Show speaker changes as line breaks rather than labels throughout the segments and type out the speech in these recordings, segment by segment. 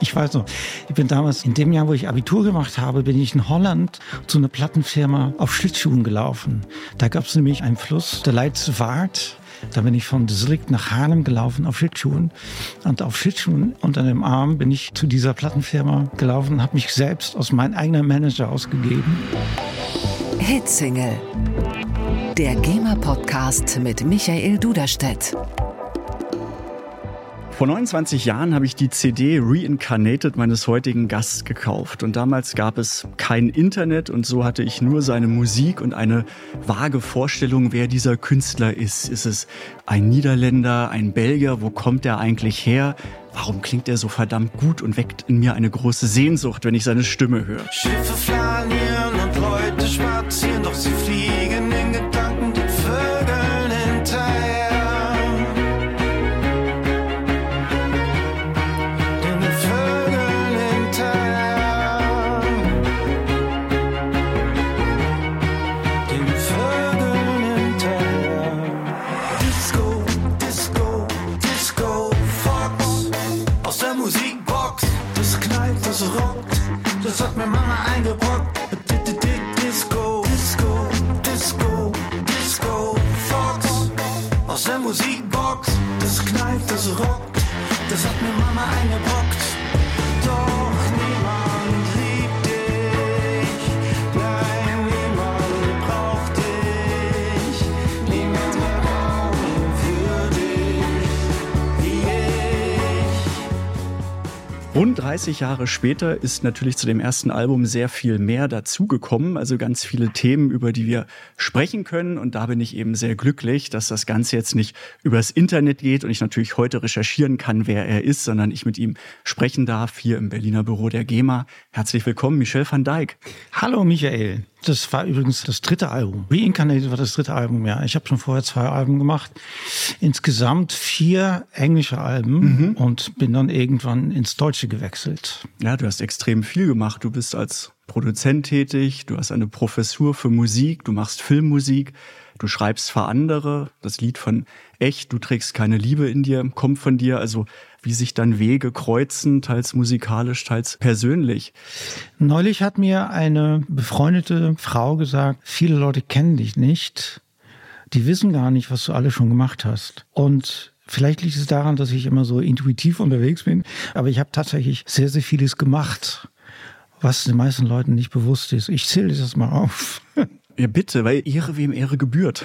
Ich weiß noch, ich bin damals, in dem Jahr, wo ich Abitur gemacht habe, bin ich in Holland zu einer Plattenfirma auf Schlittschuhen gelaufen. Da gab es nämlich einen Fluss, der Leidse Waard. Da bin ich von Zurich nach Haarlem gelaufen auf Schlittschuhen. Und auf Schlittschuhen unter dem Arm bin ich zu dieser Plattenfirma gelaufen habe mich selbst aus meinem eigenen Manager ausgegeben.
Hitsingle. Der GEMA-Podcast mit Michael Duderstedt.
Vor 29 Jahren habe ich die CD Reincarnated meines heutigen Gasts gekauft. Und damals gab es kein Internet und so hatte ich nur seine Musik und eine vage Vorstellung, wer dieser Künstler ist. Ist es ein Niederländer, ein Belgier? Wo kommt er eigentlich her? Warum klingt er so verdammt gut und weckt in mir eine große Sehnsucht, wenn ich seine Stimme höre?
Schiffe flanieren und Leute spazieren, doch sie fliegen
Rund 30 Jahre später ist natürlich zu dem ersten Album sehr viel mehr dazugekommen, also ganz viele Themen, über die wir sprechen können. Und da bin ich eben sehr glücklich, dass das Ganze jetzt nicht übers Internet geht und ich natürlich heute recherchieren kann, wer er ist, sondern ich mit ihm sprechen darf hier im Berliner Büro der GEMA. Herzlich willkommen, Michel van Dijk.
Hallo Michael. Das war übrigens das dritte Album. Reincarnated war das dritte Album, ja. Ich habe schon vorher zwei Alben gemacht. Insgesamt vier englische Alben und bin dann irgendwann ins Deutsche gewechselt.
Ja, du hast extrem viel gemacht. Du bist als Produzent tätig, du hast eine Professur für Musik, du machst Filmmusik, du schreibst für andere. Das Lied von Echt, du trägst keine Liebe in dir, kommt von dir. Also wie sich dann Wege kreuzen, teils musikalisch, teils persönlich.
Neulich hat mir eine befreundete Frau gesagt, viele Leute kennen dich nicht. Die wissen gar nicht, was du alles schon gemacht hast. Und vielleicht liegt es daran, dass ich immer so intuitiv unterwegs bin. Aber ich habe tatsächlich sehr, sehr vieles gemacht, was den meisten Leuten nicht bewusst ist. Ich zähle das mal auf.
Ja, bitte, weil Ehre wem Ehre gebührt.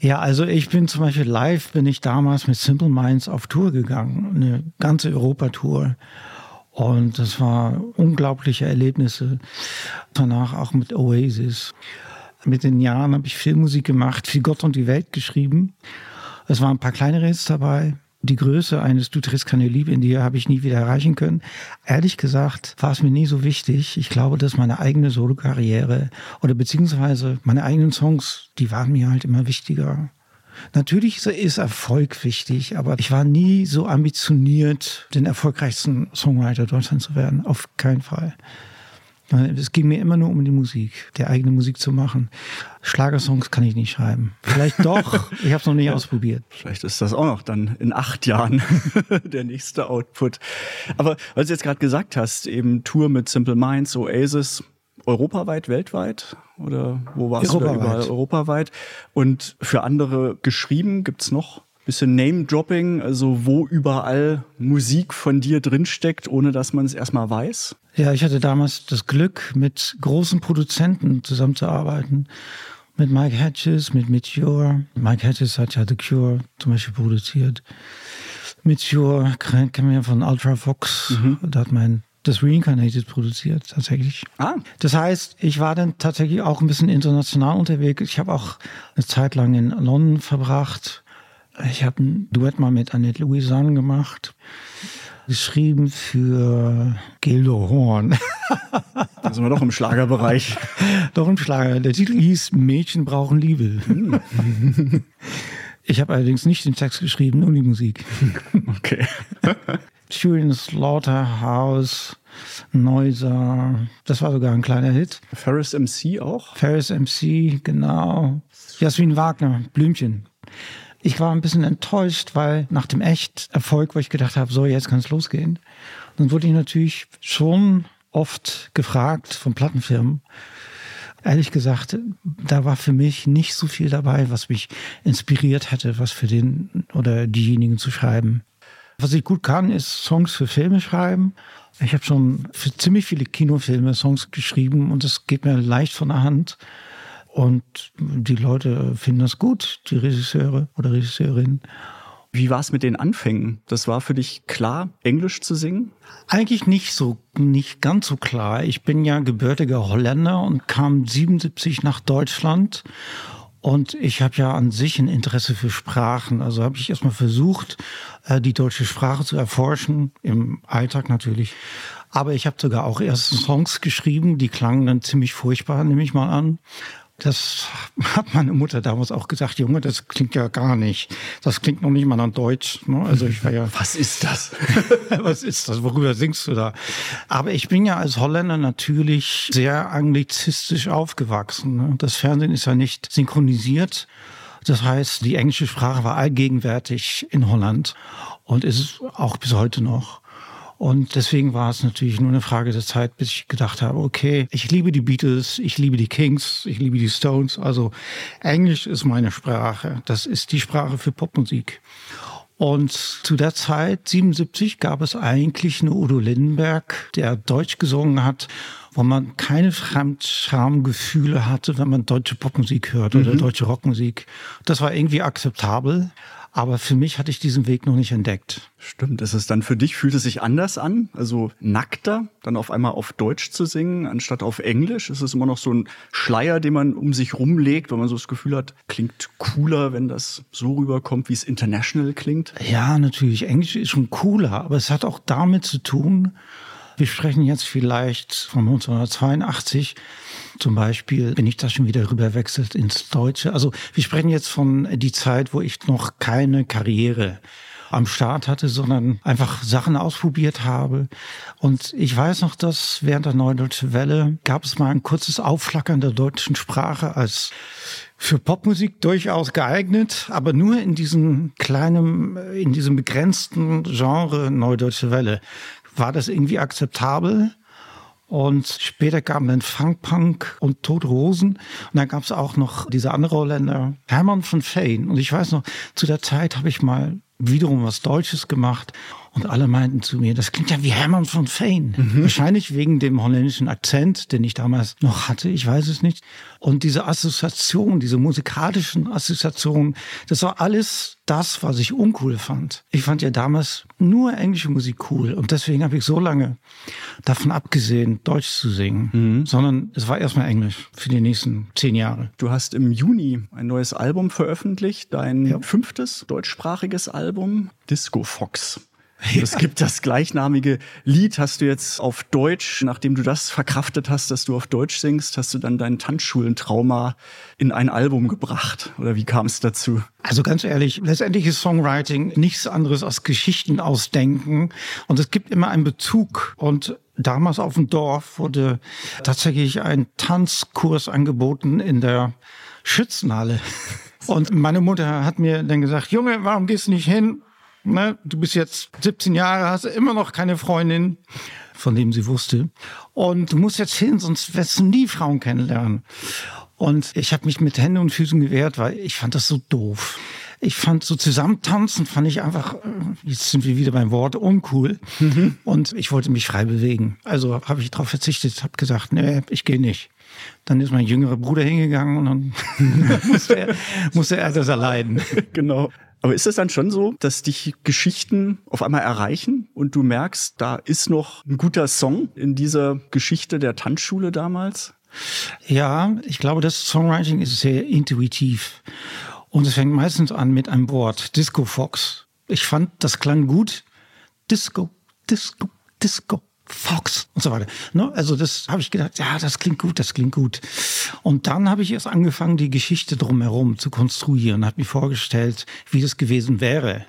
Ja, also ich bin zum Beispiel live, bin ich damals mit Simple Minds auf Tour gegangen, eine ganze Europatour. Und das war unglaubliche Erlebnisse. Danach auch mit Oasis. Mit den Jahren habe ich Filmmusik gemacht, für Gott und die Welt geschrieben. Es waren ein paar kleinere Hits dabei. Die Größe eines Du trägst keine Liebe in dir habe ich nie wieder erreichen können. Ehrlich gesagt war es mir nie so wichtig. Ich glaube, dass meine eigene Solokarriere oder beziehungsweise meine eigenen Songs, die waren mir halt immer wichtiger. Natürlich ist Erfolg wichtig, aber ich war nie so ambitioniert, den erfolgreichsten Songwriter Deutschlands zu werden. Auf keinen Fall. Es ging mir immer nur um die Musik, die eigene Musik zu machen. Schlagersongs kann ich nicht schreiben. Vielleicht doch, ich habe es noch nie ausprobiert.
Vielleicht ist das auch noch dann in acht Jahren der nächste Output. Aber weil du jetzt gerade gesagt hast, eben Tour mit Simple Minds, Oasis, europaweit, weltweit? Oder wo warst
Europaweit.
du da überall? Europaweit. Und für andere geschrieben, gibt's noch bisschen Name-Dropping, also wo überall Musik von dir drinsteckt, ohne dass man es erstmal weiß?
Ja, ich hatte damals das Glück, mit großen Produzenten zusammenzuarbeiten. Mit Mike Hedges, mit Meteor. Mike Hedges hat ja The Cure zum Beispiel produziert. Meteor kennen wir ja von Ultra Fox. Da hat mein das Reincarnated produziert, tatsächlich.
Ah.
Das heißt, ich war dann tatsächlich auch ein bisschen international unterwegs. Ich habe auch eine Zeit lang in London verbracht. Ich habe ein Duett mal mit Annette Louisanne gemacht. Geschrieben für Gildo Horn.
Da sind wir doch im Schlagerbereich.
Doch ein Schlager. Der Titel hieß Mädchen brauchen Liebe. Ich habe allerdings nicht den Text geschrieben, nur die Musik.
Okay.
Julian Slaughterhouse, Neuser. Das war sogar ein kleiner Hit.
Ferris MC auch?
Ferris MC, genau. Jasmin Wagner, Blümchen. Ich war ein bisschen enttäuscht, weil nach dem Echt-Erfolg, wo ich gedacht habe, so, jetzt kann es losgehen, dann wurde ich natürlich schon oft gefragt von Plattenfirmen. Ehrlich gesagt, da war für mich nicht so viel dabei, was mich inspiriert hätte, was für den oder diejenigen zu schreiben. Was ich gut kann, ist Songs für Filme schreiben. Ich habe schon für ziemlich viele Kinofilme Songs geschrieben und es geht mir leicht von der Hand. Und die Leute finden das gut, die Regisseure oder Regisseurinnen.
Wie war es mit den Anfängen? Das war für dich klar, Englisch zu singen?
Eigentlich nicht so, nicht ganz so klar. Ich bin ja gebürtiger Holländer und kam 77 nach Deutschland. Und ich habe ja an sich ein Interesse für Sprachen. Also habe ich erstmal versucht, äh, die deutsche Sprache zu erforschen, im Alltag natürlich. Aber ich habe sogar auch erst Songs geschrieben, die klangen dann ziemlich furchtbar, nehme ich mal an. Das hat meine Mutter damals auch gesagt, Junge, das klingt ja gar nicht. Das klingt noch nicht mal an Deutsch. Ne? Also ich war ja.
Was ist das?
Was ist das? Worüber singst du da? Aber ich bin ja als Holländer natürlich sehr anglizistisch aufgewachsen. Ne? Das Fernsehen ist ja nicht synchronisiert. Das heißt, die englische Sprache war allgegenwärtig in Holland und ist auch bis heute noch. Und deswegen war es natürlich nur eine Frage der Zeit, bis ich gedacht habe, okay, ich liebe die Beatles, ich liebe die Kings, ich liebe die Stones. Also Englisch ist meine Sprache. Das ist die Sprache für Popmusik. Und zu der Zeit, 77, gab es eigentlich eine Udo Lindenberg, der Deutsch gesungen hat, wo man keine Fremdschamgefühle hatte, wenn man deutsche Popmusik hört oder mhm. deutsche Rockmusik. Das war irgendwie akzeptabel. Aber für mich hatte ich diesen Weg noch nicht entdeckt.
Stimmt. Ist es dann für dich, fühlt es sich anders an? Also nackter, dann auf einmal auf Deutsch zu singen, anstatt auf Englisch? Ist es immer noch so ein Schleier, den man um sich rumlegt, weil man so das Gefühl hat, klingt cooler, wenn das so rüberkommt, wie es international klingt?
Ja, natürlich. Englisch ist schon cooler, aber es hat auch damit zu tun, wir sprechen jetzt vielleicht von 1982 zum Beispiel, wenn ich das schon wieder rüberwechselt ins Deutsche. Also wir sprechen jetzt von die Zeit, wo ich noch keine Karriere am Start hatte, sondern einfach Sachen ausprobiert habe. Und ich weiß noch, dass während der Neuen Deutsche Welle gab es mal ein kurzes Aufflackern der deutschen Sprache als für Popmusik durchaus geeignet, aber nur in diesem kleinen, in diesem begrenzten Genre Neudeutsche Welle war das irgendwie akzeptabel. Und später kamen dann Funkpunk und Tote Rosen. Und dann gab es auch noch diese andere Holländer, Hermann von Feen. Und ich weiß noch, zu der Zeit habe ich mal wiederum was Deutsches gemacht. Und alle meinten zu mir, das klingt ja wie Hermann von Fane. Mhm. Wahrscheinlich wegen dem holländischen Akzent, den ich damals noch hatte, ich weiß es nicht. Und diese Assoziation, diese musikalischen Assoziationen, das war alles das, was ich uncool fand. Ich fand ja damals nur englische Musik cool. Und deswegen habe ich so lange davon abgesehen, Deutsch zu singen. Mhm. Sondern es war erstmal Englisch für die nächsten zehn Jahre.
Du hast im Juni ein neues Album veröffentlicht, dein ja. fünftes deutschsprachiges Album, Disco Fox. Ja. Es gibt das gleichnamige Lied, hast du jetzt auf Deutsch, nachdem du das verkraftet hast, dass du auf Deutsch singst, hast du dann dein Tanzschulentrauma in ein Album gebracht. Oder wie kam es dazu?
Also ganz ehrlich, letztendlich ist Songwriting nichts anderes als Geschichten ausdenken. Und es gibt immer einen Bezug. Und damals auf dem Dorf wurde tatsächlich ein Tanzkurs angeboten in der Schützenhalle. Und meine Mutter hat mir dann gesagt, Junge, warum gehst du nicht hin? Ne, du bist jetzt 17 Jahre, hast immer noch keine Freundin, von dem sie wusste. Und du musst jetzt hin, sonst wirst du nie Frauen kennenlernen. Und ich habe mich mit Händen und Füßen gewehrt, weil ich fand das so doof. Ich fand so zusammentanzen, fand ich einfach, äh, jetzt sind wir wieder beim Wort, uncool. Mhm. Und ich wollte mich frei bewegen. Also habe ich darauf verzichtet, habe gesagt, nee, ich gehe nicht. Dann ist mein jüngerer Bruder hingegangen und dann musste, er, musste er das erleiden.
Genau. Aber ist es dann schon so, dass dich Geschichten auf einmal erreichen und du merkst, da ist noch ein guter Song in dieser Geschichte der Tanzschule damals?
Ja, ich glaube, das Songwriting ist sehr intuitiv. Und es fängt meistens an mit einem Wort, Disco Fox. Ich fand, das klang gut. Disco, Disco, Disco. Fox und so weiter. Ne? Also das habe ich gedacht, ja, das klingt gut, das klingt gut. Und dann habe ich erst angefangen, die Geschichte drumherum zu konstruieren, habe mir vorgestellt, wie das gewesen wäre,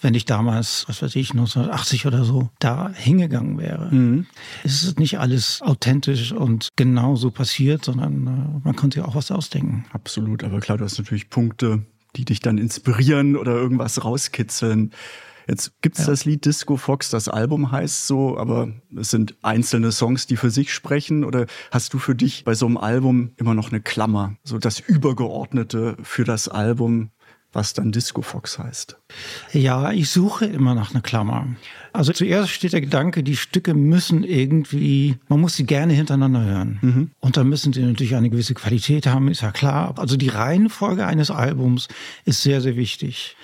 wenn ich damals, was weiß ich, 1980 oder so, da hingegangen wäre. Mhm. Es ist nicht alles authentisch und genau so passiert, sondern äh, man konnte ja auch was ausdenken.
Absolut, aber klar, du hast natürlich Punkte, die dich dann inspirieren oder irgendwas rauskitzeln. Jetzt gibt's ja. das Lied Disco Fox, das Album heißt so, aber es sind einzelne Songs, die für sich sprechen. Oder hast du für dich bei so einem Album immer noch eine Klammer, so das Übergeordnete für das Album, was dann Disco Fox heißt?
Ja, ich suche immer nach einer Klammer. Also zuerst steht der Gedanke, die Stücke müssen irgendwie, man muss sie gerne hintereinander hören. Mhm. Und dann müssen sie natürlich eine gewisse Qualität haben, ist ja klar. Also die Reihenfolge eines Albums ist sehr, sehr wichtig.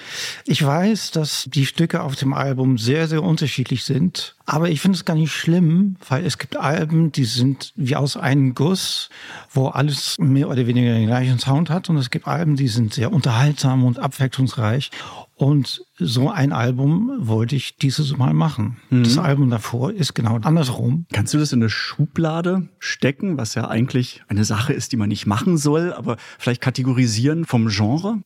Ich weiß, dass die Stücke auf dem Album sehr, sehr unterschiedlich sind. Aber ich finde es gar nicht schlimm, weil es gibt Alben, die sind wie aus einem Guss, wo alles mehr oder weniger den gleichen Sound hat. Und es gibt Alben, die sind sehr unterhaltsam und abwechslungsreich. Und so ein Album wollte ich dieses Mal machen. Mhm. Das Album davor ist genau andersrum.
Kannst du das in eine Schublade stecken, was ja eigentlich eine Sache ist, die man nicht machen soll, aber vielleicht kategorisieren vom Genre?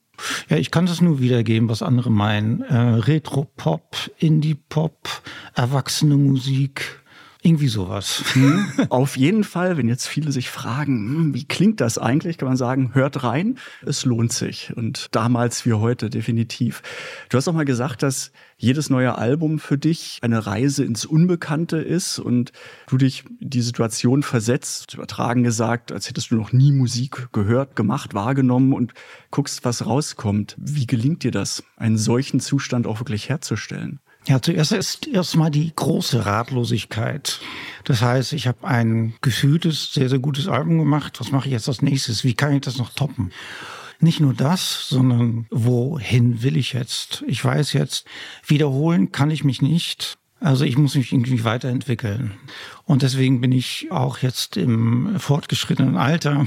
Ja, ich kann das nur wiedergeben, was andere meinen. Äh, Retro-Pop, Indie-Pop, erwachsene Musik, irgendwie sowas.
Hm, auf jeden Fall, wenn jetzt viele sich fragen, hm, wie klingt das eigentlich, kann man sagen, hört rein, es lohnt sich. Und damals wie heute definitiv. Du hast auch mal gesagt, dass jedes neue Album für dich eine Reise ins Unbekannte ist und du dich die Situation versetzt, übertragen gesagt, als hättest du noch nie Musik gehört, gemacht, wahrgenommen und guckst, was rauskommt. Wie gelingt dir das, einen solchen Zustand auch wirklich herzustellen?
Ja, zuerst ist erstmal die große Ratlosigkeit. Das heißt, ich habe ein gefühltes, sehr, sehr gutes Album gemacht. Was mache ich jetzt als nächstes? Wie kann ich das noch toppen? Nicht nur das, sondern wohin will ich jetzt? Ich weiß jetzt, wiederholen kann ich mich nicht. Also ich muss mich irgendwie weiterentwickeln. Und deswegen bin ich auch jetzt im fortgeschrittenen Alter,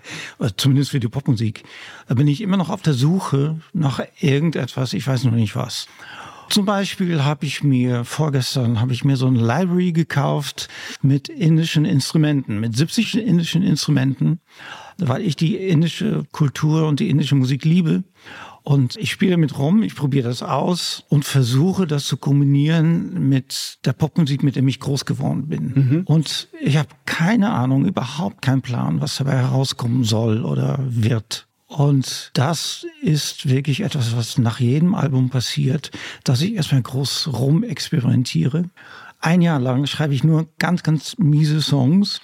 zumindest für die Popmusik, bin ich immer noch auf der Suche nach irgendetwas, ich weiß noch nicht was. Zum Beispiel habe ich mir vorgestern habe ich mir so ein Library gekauft mit indischen Instrumenten, mit 70 indischen Instrumenten, weil ich die indische Kultur und die indische Musik liebe. Und ich spiele mit rum, ich probiere das aus und versuche das zu kombinieren mit der Popmusik, mit der ich groß geworden bin. Mhm. Und ich habe keine Ahnung, überhaupt keinen Plan, was dabei herauskommen soll oder wird. Und das ist wirklich etwas, was nach jedem Album passiert, dass ich erstmal groß rum experimentiere. Ein Jahr lang schreibe ich nur ganz, ganz miese Songs.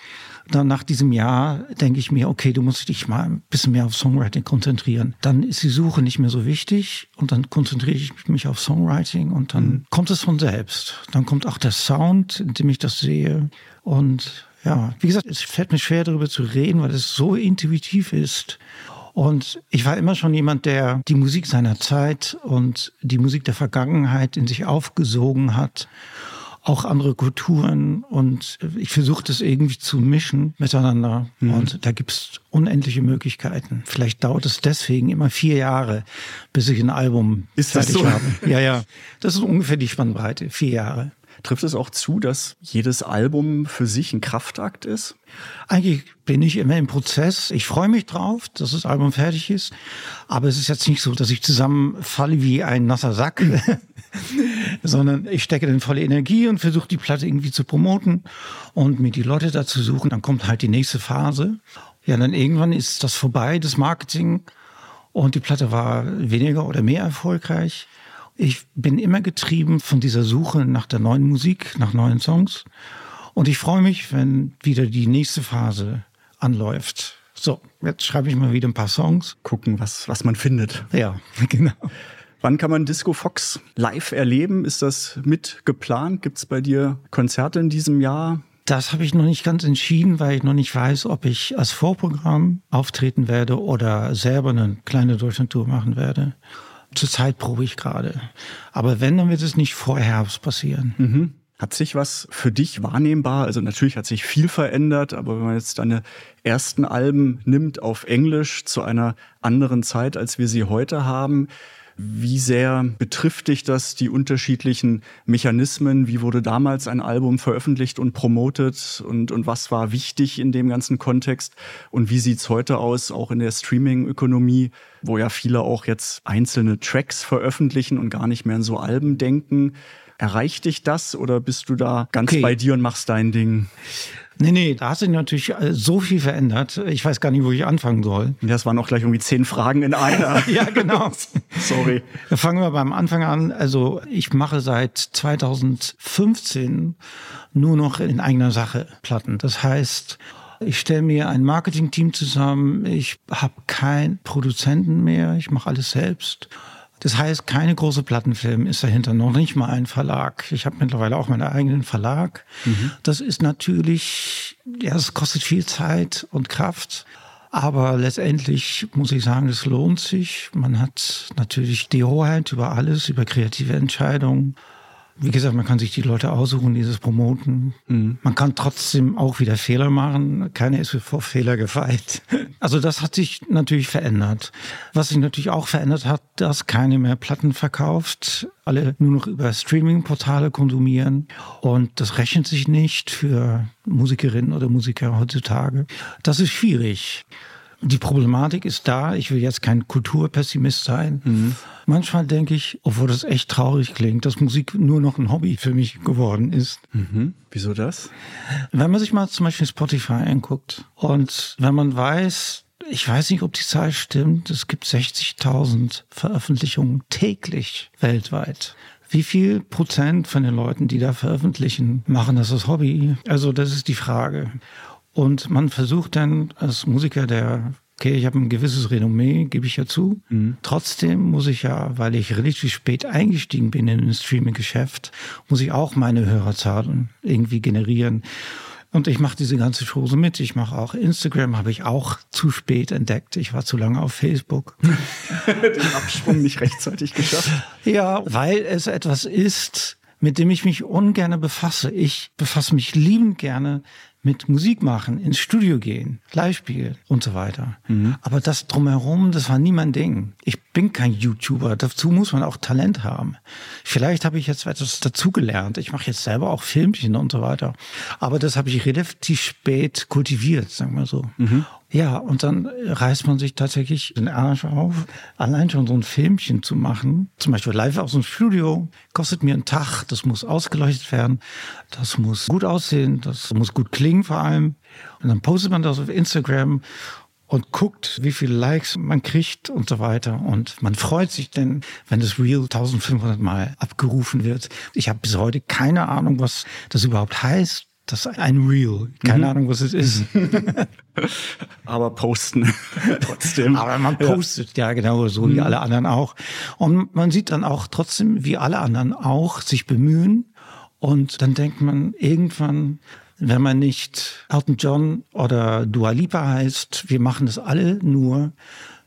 Dann nach diesem Jahr denke ich mir, okay, du musst dich mal ein bisschen mehr auf Songwriting konzentrieren. Dann ist die Suche nicht mehr so wichtig und dann konzentriere ich mich auf Songwriting und dann mhm. kommt es von selbst. Dann kommt auch der Sound, in dem ich das sehe. Und ja, wie gesagt, es fällt mir schwer darüber zu reden, weil es so intuitiv ist. Und ich war immer schon jemand, der die Musik seiner Zeit und die Musik der Vergangenheit in sich aufgesogen hat. Auch andere Kulturen und ich versuche das irgendwie zu mischen miteinander. Mhm. Und da gibt's unendliche Möglichkeiten. Vielleicht dauert es deswegen immer vier Jahre, bis ich ein Album
Ist fertig so? habe.
Ja, ja. Das ist ungefähr die Spannbreite. Vier Jahre.
Trifft es auch zu, dass jedes Album für sich ein Kraftakt ist?
Eigentlich bin ich immer im Prozess. Ich freue mich drauf, dass das Album fertig ist. Aber es ist jetzt nicht so, dass ich zusammenfalle wie ein nasser Sack, sondern ich stecke dann volle Energie und versuche die Platte irgendwie zu promoten und mir die Leute dazu suchen. Dann kommt halt die nächste Phase. Ja, dann irgendwann ist das vorbei, das Marketing. Und die Platte war weniger oder mehr erfolgreich. Ich bin immer getrieben von dieser Suche nach der neuen Musik, nach neuen Songs. Und ich freue mich, wenn wieder die nächste Phase anläuft. So, jetzt schreibe ich mal wieder ein paar Songs.
Gucken, was, was man findet.
Ja, genau.
Wann kann man Disco Fox live erleben? Ist das mit geplant? Gibt es bei dir Konzerte in diesem Jahr?
Das habe ich noch nicht ganz entschieden, weil ich noch nicht weiß, ob ich als Vorprogramm auftreten werde oder selber eine kleine Deutschlandtour machen werde. Zurzeit probe ich gerade. Aber wenn, dann wird es nicht vor Herbst passieren.
Mhm. Hat sich was für dich wahrnehmbar? Also natürlich hat sich viel verändert, aber wenn man jetzt deine ersten Alben nimmt auf Englisch zu einer anderen Zeit, als wir sie heute haben, wie sehr betrifft dich das, die unterschiedlichen Mechanismen? Wie wurde damals ein Album veröffentlicht und promotet? Und, und was war wichtig in dem ganzen Kontext? Und wie sieht's heute aus, auch in der Streaming-Ökonomie, wo ja viele auch jetzt einzelne Tracks veröffentlichen und gar nicht mehr in so Alben denken? Erreicht dich das oder bist du da ganz
Okay.
bei dir und machst dein Ding?
Nee, nee, da hat sich natürlich äh, so viel verändert. Ich weiß gar nicht, wo ich anfangen soll.
Das waren auch gleich irgendwie zehn Fragen in einer.
Ja, genau.
Sorry.
Fangen wir beim Anfang an. Also ich mache seit 2015 nur noch in eigener Sache Platten. Das heißt, ich stelle mir ein Marketingteam zusammen. Ich habe keinen Produzenten mehr. Ich mache alles selbst. Das heißt, keine große Plattenfilm ist dahinter, noch nicht mal ein Verlag. Ich habe mittlerweile auch meinen eigenen Verlag. Das ist natürlich, ja, es kostet viel Zeit und Kraft. Aber letztendlich muss ich sagen, es lohnt sich. Man hat natürlich die Hoheit über alles, über kreative Entscheidungen. Wie gesagt, man kann sich die Leute aussuchen, dieses promoten. Man kann trotzdem auch wieder Fehler machen. Keiner ist vor Fehler gefeit. Also das hat sich natürlich verändert. Was sich natürlich auch verändert hat, dass keine mehr Platten verkauft, alle nur noch über Streaming-Portale konsumieren. Und das rechnet sich nicht für Musikerinnen oder Musiker heutzutage. Das ist schwierig. Die Problematik ist da. Ich will jetzt kein Kulturpessimist sein. Manchmal denke ich, obwohl das echt traurig klingt, dass Musik nur noch ein Hobby für mich geworden ist.
Mhm. Wieso das?
Wenn man sich mal zum Beispiel Spotify anguckt und wenn man weiß, ich weiß nicht, ob die Zahl stimmt, es gibt 60.000 Veröffentlichungen täglich weltweit. Wie viel Prozent von den Leuten, die da veröffentlichen, machen das als Hobby? Also das ist die Frage. Und man versucht dann als Musiker, der, okay, ich habe ein gewisses Renommee, gebe ich ja zu. Trotzdem muss ich ja, weil ich relativ spät eingestiegen bin in das Streaming-Geschäft, muss ich auch meine Hörerzahlen irgendwie generieren. Und ich mache diese ganze Chose mit. Ich mache auch Instagram, habe ich auch zu spät entdeckt. Ich war zu lange auf Facebook.
Den Absprung nicht rechtzeitig geschafft.
Ja, weil es etwas ist, mit dem ich mich ungerne befasse. Ich befasse mich liebend gerne mit Musik machen, ins Studio gehen, live spielen und so weiter. Aber das drumherum, das war nie mein Ding. Ich bin kein YouTuber. Dazu muss man auch Talent haben. Vielleicht habe ich jetzt etwas dazugelernt. Ich mache jetzt selber auch Filmchen und so weiter. Aber das habe ich relativ spät kultiviert, sagen wir so. Ja, und dann reißt man sich tatsächlich den Arsch auf, allein schon so ein Filmchen zu machen. Zum Beispiel live aus dem Studio, kostet mir einen Tag, das muss ausgeleuchtet werden, das muss gut aussehen, das muss gut klingen vor allem. Und dann postet man das auf Instagram und guckt, wie viele Likes man kriegt und so weiter. Und man freut sich denn, wenn das Reel 1500 Mal abgerufen wird. Ich habe bis heute keine Ahnung, was das überhaupt heißt. Das ist ein Reel. Keine Ahnung, was es ist.
Aber posten trotzdem.
Aber man postet ja, genau so wie alle anderen auch. Und man sieht dann auch trotzdem, wie alle anderen auch, sich bemühen. Und dann denkt man irgendwann, wenn man nicht Elton John oder Dua Lipa heißt, wir machen das alle nur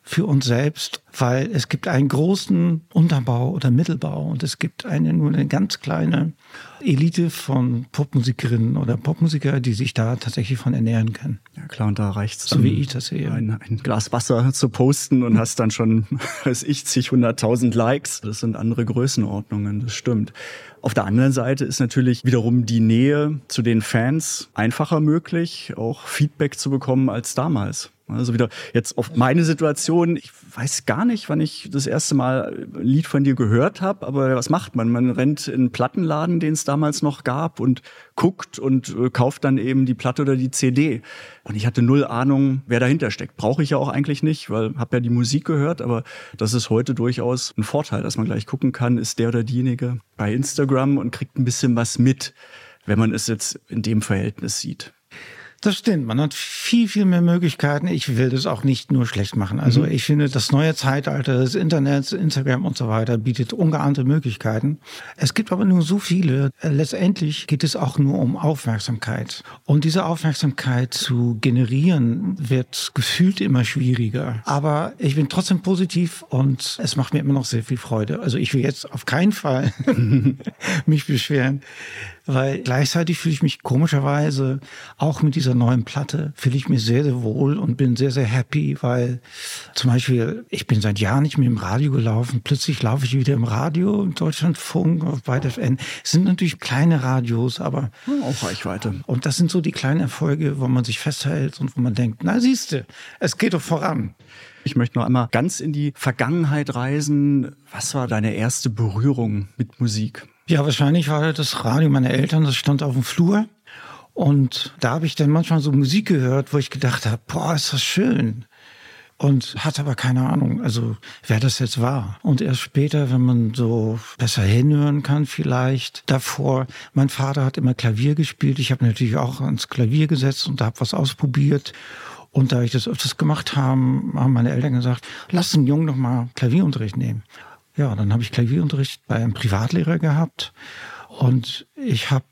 für uns selbst, weil es gibt einen großen Unterbau oder Mittelbau und es gibt eine nur eine ganz kleine Elite von Popmusikerinnen oder Popmusiker, die sich da tatsächlich von ernähren können.
Ja klar, und da reicht es
So wie ich das sehe.
Ein, ein Glas Wasser zu posten und hast dann schon, weiß ich, zig hunderttausend Likes. Das sind andere Größenordnungen, das stimmt. Auf der anderen Seite ist natürlich wiederum die Nähe zu den Fans einfacher möglich, auch Feedback zu bekommen als damals. Also wieder jetzt auf meine Situation. Ich weiß gar nicht, wann ich das erste Mal ein Lied von dir gehört habe, aber was macht man? Man rennt in einen Plattenladen, den es damals noch gab und guckt und äh, kauft dann eben die Platte oder die CD. Und ich hatte null Ahnung, wer dahinter steckt. Brauche ich ja auch eigentlich nicht, weil habe ja die Musik gehört, aber das ist heute durchaus ein Vorteil, dass man gleich gucken kann, ist der oder diejenige bei Instagram und kriegt ein bisschen was mit, wenn man es jetzt in dem Verhältnis sieht.
Das stimmt. Man hat viel, viel mehr Möglichkeiten. Ich will das auch nicht nur schlecht machen. Also ich finde, das neue Zeitalter des Internets, Instagram und so weiter bietet ungeahnte Möglichkeiten. Es gibt aber nur so viele. Letztendlich geht es auch nur um Aufmerksamkeit. Und diese Aufmerksamkeit zu generieren wird gefühlt immer schwieriger. Aber ich bin trotzdem positiv und es macht mir immer noch sehr viel Freude. Also ich will jetzt auf keinen Fall mich beschweren. Weil gleichzeitig fühle ich mich komischerweise auch mit dieser neuen Platte fühle ich mich sehr, sehr wohl und bin sehr, sehr happy, weil zum Beispiel ich bin seit Jahren nicht mehr im Radio gelaufen. Plötzlich laufe ich wieder im Radio, im Deutschlandfunk, auf Byte FM. Es sind natürlich kleine Radios, aber
Auch Reichweite.
und das sind so die kleinen Erfolge, wo man sich festhält und wo man denkt, na siehste, es geht doch voran.
Ich möchte noch einmal ganz in die Vergangenheit reisen. Was war deine erste Berührung mit Musik?
Ja, wahrscheinlich war das Radio meiner Eltern, das stand auf dem Flur. Und da habe ich dann manchmal so Musik gehört, wo ich gedacht habe, boah, ist das schön. Und hatte aber keine Ahnung, also wer das jetzt war. Und erst später, wenn man so besser hinhören kann vielleicht. Davor, mein Vater hat immer Klavier gespielt. Ich habe natürlich auch ans Klavier gesetzt und habe was ausprobiert. Und da ich das öfters gemacht habe, haben meine Eltern gesagt, lass den Jungen noch mal Klavierunterricht nehmen. Ja, dann habe ich Klavierunterricht bei einem Privatlehrer gehabt. Und ich habe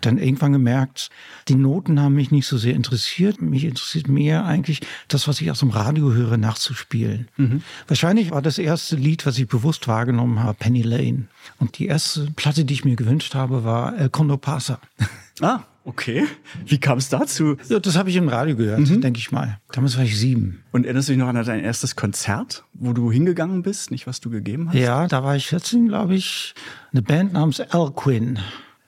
dann irgendwann gemerkt, die Noten haben mich nicht so sehr interessiert. Mich interessiert mehr eigentlich das, was ich aus dem Radio höre, nachzuspielen. Mhm. Wahrscheinlich war das erste Lied, was ich bewusst wahrgenommen habe, Penny Lane. Und die erste Platte, die ich mir gewünscht habe, war El Condo Pasa.
Ah, okay. Wie kam es dazu?
Ja, das habe ich im Radio gehört, mhm. denke ich mal. Damals war ich sieben.
Und erinnerst du dich noch an dein erstes Konzert, wo du hingegangen bist, nicht was du gegeben hast?
Ja, da war ich 14, glaube ich. Eine Band namens Elquin.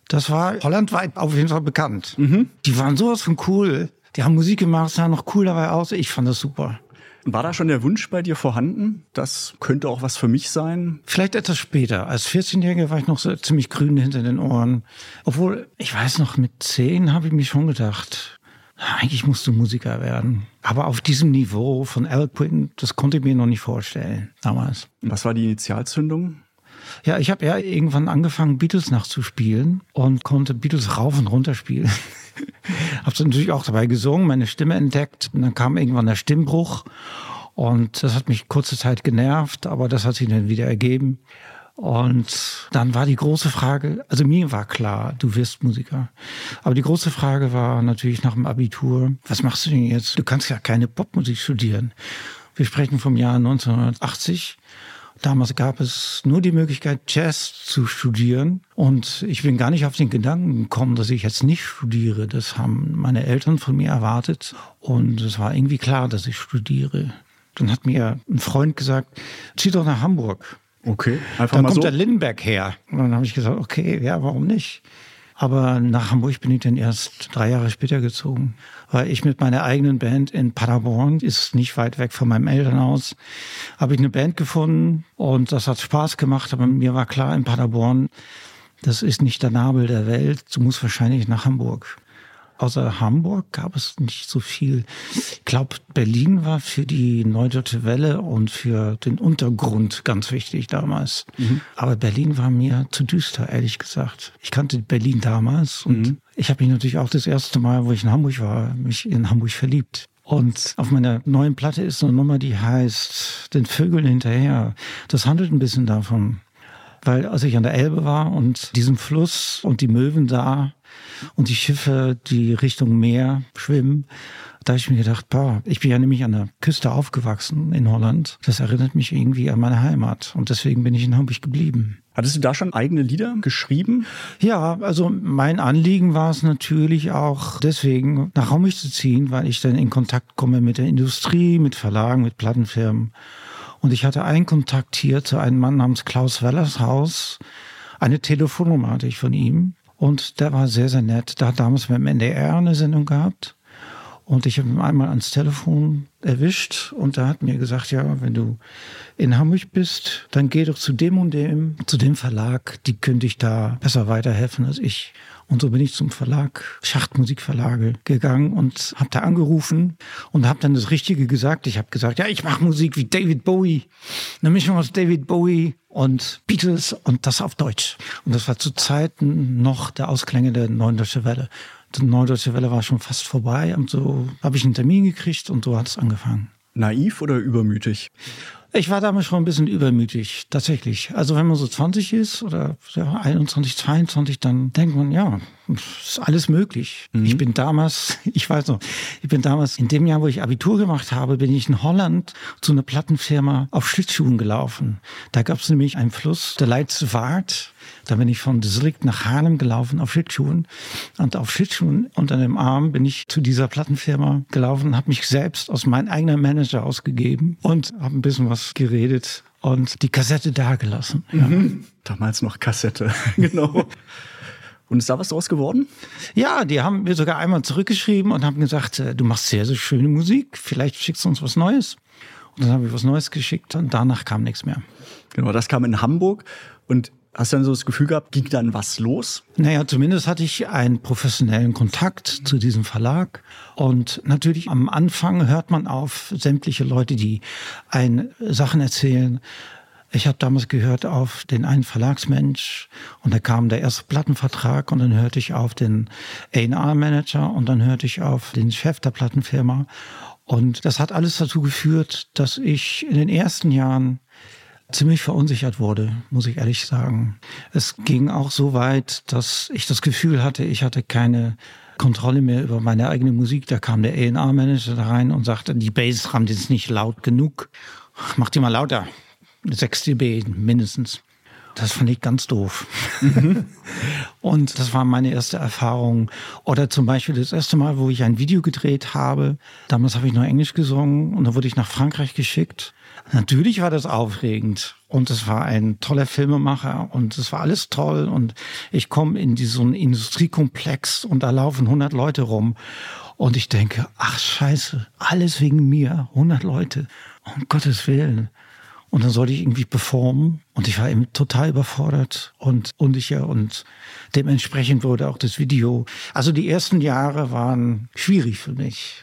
Das war hollandweit auf jeden Fall bekannt. Mhm. Die waren sowas von cool. Die haben Musik gemacht, sahen noch cool dabei aus. Ich fand das super.
War da schon der Wunsch bei dir vorhanden? Das könnte auch was für mich sein?
Vielleicht etwas später. Als 14-Jähriger war ich noch so ziemlich grün hinter den Ohren. Obwohl, ich weiß noch, mit 10 habe ich mir schon gedacht, eigentlich musst du Musiker werden. Aber auf diesem Niveau von Al Quinn, das konnte ich mir noch nicht vorstellen damals.
Was war die Initialzündung?
Ja, ich habe ja irgendwann angefangen, Beatles nachzuspielen und konnte Beatles rauf und runter spielen. Hab's natürlich auch dabei gesungen, meine Stimme entdeckt. Und dann kam irgendwann der Stimmbruch. Und das hat mich kurze Zeit genervt, aber das hat sich dann wieder ergeben. Und dann war die große Frage, also mir war klar, du wirst Musiker. Aber die große Frage war natürlich nach dem Abitur, was machst du denn jetzt? Du kannst ja keine Popmusik studieren. Wir sprechen vom Jahr 1980. Damals gab es nur die Möglichkeit, Jazz zu studieren. Und ich bin gar nicht auf den Gedanken gekommen, dass ich jetzt nicht studiere. Das haben meine Eltern von mir erwartet. Und es war irgendwie klar, dass ich studiere. Dann hat mir ein Freund gesagt, zieh doch nach Hamburg.
Okay,
einfach da mal kommt so. der Lindenberg her. Und dann habe ich gesagt, okay, ja, warum nicht? Aber nach Hamburg bin ich dann erst drei Jahre später gezogen, weil ich mit meiner eigenen Band in Paderborn, ist nicht weit weg von meinem Elternhaus, habe ich eine Band gefunden und das hat Spaß gemacht. Aber mir war klar, in Paderborn, das ist nicht der Nabel der Welt, du musst wahrscheinlich nach Hamburg außer Hamburg gab es nicht so viel. Ich glaube, Berlin war für die Neudeutsche Welle und für den Untergrund ganz wichtig damals. Mhm. Aber Berlin war mir zu düster, ehrlich gesagt. Ich kannte Berlin damals und mhm. ich habe mich natürlich auch das erste Mal, wo ich in Hamburg war, mich in Hamburg verliebt. Und auf meiner neuen Platte ist eine Nummer, die heißt Den Vögeln hinterher. Das handelt ein bisschen davon. Weil als ich an der Elbe war und diesen Fluss und die Möwen da, und die Schiffe, die Richtung Meer schwimmen. Da habe ich mir gedacht, boah, ich bin ja nämlich an der Küste aufgewachsen in Holland. Das erinnert mich irgendwie an meine Heimat. Und deswegen bin ich in Hamburg geblieben.
Hattest du da schon eigene Lieder geschrieben?
Ja, also mein Anliegen war es natürlich auch deswegen, nach Hamburg zu ziehen, weil ich dann in Kontakt komme mit der Industrie, mit Verlagen, mit Plattenfirmen. Und ich hatte einen Kontakt hier zu einem Mann namens Klaus Wellershaus. Eine Telefonnummer hatte ich von ihm. Und der war sehr, sehr nett. Der hat damals beim NDR eine Sendung gehabt. Und ich habe ihn einmal ans Telefon erwischt und er hat mir gesagt, ja, wenn du in Hamburg bist, dann geh doch zu dem und dem, zu dem Verlag, die könnte ich da besser weiterhelfen als ich. Und so bin ich zum Verlag, Schachtmusikverlage gegangen und habe da angerufen und habe dann das Richtige gesagt. Ich habe gesagt, ja, ich mache Musik wie David Bowie. Eine Mischung aus David Bowie und Beatles und das auf Deutsch. Und das war zu Zeiten noch der Ausklänge der Neuen Deutsche Welle. Die Neue Deutsche Welle war schon fast vorbei und so habe ich einen Termin gekriegt und so hat es angefangen.
Naiv oder übermütig?
Ich war damals schon ein bisschen übermütig, tatsächlich. Also wenn man so 20 ist oder ja, 21, 22, dann denkt man, ja, ist alles möglich. Mhm. Ich bin damals, ich weiß noch, ich bin damals in dem Jahr, wo ich Abitur gemacht habe, bin ich in Holland zu einer Plattenfirma auf Schlittschuhen gelaufen. Da gab es nämlich einen Fluss, der Leidse Waard. Da bin ich von Zurich nach Haarlem gelaufen auf Schlittschuhen. Und auf Schlittschuhen unter dem Arm bin ich zu dieser Plattenfirma gelaufen, habe mich selbst aus meinem eigenen Manager ausgegeben und habe ein bisschen was geredet und die Kassette dagelassen. Ja. Mhm.
Damals noch Kassette, genau. Und ist da was draus geworden?
Ja, die haben mir sogar einmal zurückgeschrieben und haben gesagt, äh, du machst sehr, sehr schöne Musik, vielleicht schickst du uns was Neues. Und dann habe ich was Neues geschickt und danach kam nichts mehr.
Genau, das kam in Hamburg. Und Hast du dann so das Gefühl gehabt, ging dann was los?
Naja, zumindest hatte ich einen professionellen Kontakt zu diesem Verlag. Und natürlich am Anfang hört man auf sämtliche Leute, die ein Sachen erzählen. Ich habe damals gehört auf den einen Verlagsmensch und da kam der erste Plattenvertrag und dann hörte ich auf den A&R-Manager und dann hörte ich auf den Chef der Plattenfirma. Und das hat alles dazu geführt, dass ich in den ersten Jahren ziemlich verunsichert wurde, muss ich ehrlich sagen. Es ging auch so weit, dass ich das Gefühl hatte, ich hatte keine Kontrolle mehr über meine eigene Musik. Da kam der A&R-Manager da rein und sagte, die Bassdrum ist nicht laut genug. Mach die mal lauter. 6 dB mindestens. Das fand ich ganz doof. Mhm. und das war meine erste Erfahrung. Oder zum Beispiel das erste Mal, wo ich ein Video gedreht habe. Damals habe ich noch Englisch gesungen und dann wurde ich nach Frankreich geschickt. Natürlich war das aufregend und es war ein toller Filmemacher und es war alles toll und ich komme in diesen Industriekomplex und da laufen 100 Leute rum und ich denke, ach scheiße, alles wegen mir, 100 Leute, um Gottes Willen. Und dann sollte ich irgendwie performen und ich war eben total überfordert und unsicher und dementsprechend wurde auch das Video. Also die ersten Jahre waren schwierig für mich.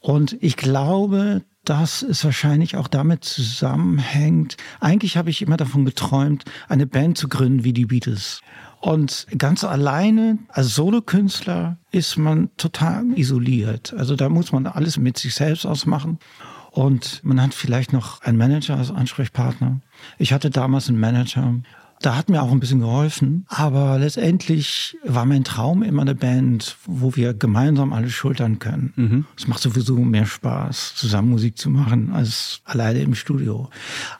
Und ich glaube, dass es wahrscheinlich auch damit zusammenhängt. Eigentlich habe ich immer davon geträumt, eine Band zu gründen wie die Beatles. Und ganz alleine als Solokünstler ist man total isoliert. Also da muss man alles mit sich selbst ausmachen. Und man hat vielleicht noch einen Manager als Ansprechpartner. Ich hatte damals einen Manager. Da hat mir auch ein bisschen geholfen. Aber letztendlich war mein Traum immer eine Band, wo wir gemeinsam alles schultern können. Mhm. Es macht sowieso mehr Spaß, zusammen Musik zu machen, als alleine im Studio.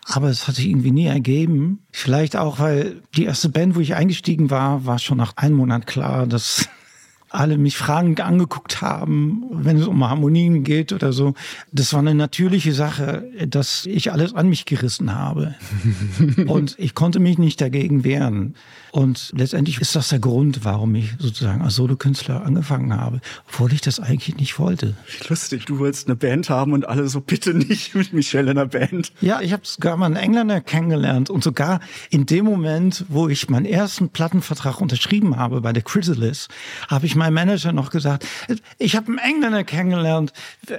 Aber es hat sich irgendwie nie ergeben. Vielleicht auch, weil die erste Band, wo ich eingestiegen war, war schon nach einem Monat klar, dass alle mich fragend angeguckt haben, wenn es um Harmonien geht oder so. Das war eine natürliche Sache, dass ich alles an mich gerissen habe. und ich konnte mich nicht dagegen wehren. Und letztendlich ist das der Grund, warum ich sozusagen als Solokünstler angefangen habe, obwohl ich das eigentlich nicht wollte.
Lustig, du wolltest eine Band haben und alle so, bitte nicht mit Michelle in einer Band.
Ja, ich habe sogar mal einen Engländer kennengelernt und sogar in dem Moment, wo ich meinen ersten Plattenvertrag unterschrieben habe bei der Chrysalis, habe ich meinem Manager noch gesagt, ich habe einen Engländer kennengelernt,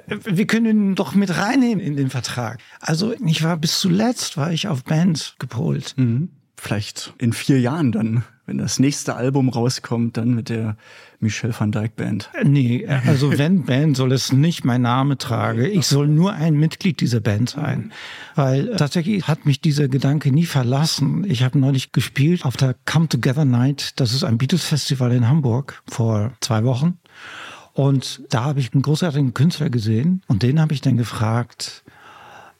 wir können ihn doch mit reinnehmen in den Vertrag. Also ich war bis zuletzt, war ich auf Bands gepolt.
Mhm. Vielleicht in vier Jahren dann, wenn das nächste Album rauskommt, dann mit der Michel van Dyke Band.
Nee, also wenn Band soll es nicht mein Name tragen. Ich soll nur ein Mitglied dieser Band sein. Weil tatsächlich hat mich dieser Gedanke nie verlassen. Ich habe neulich gespielt auf der Come Together Night. Das ist ein Beatles Festival in Hamburg vor zwei Wochen. Und da habe ich einen großartigen Künstler gesehen und den habe ich dann gefragt,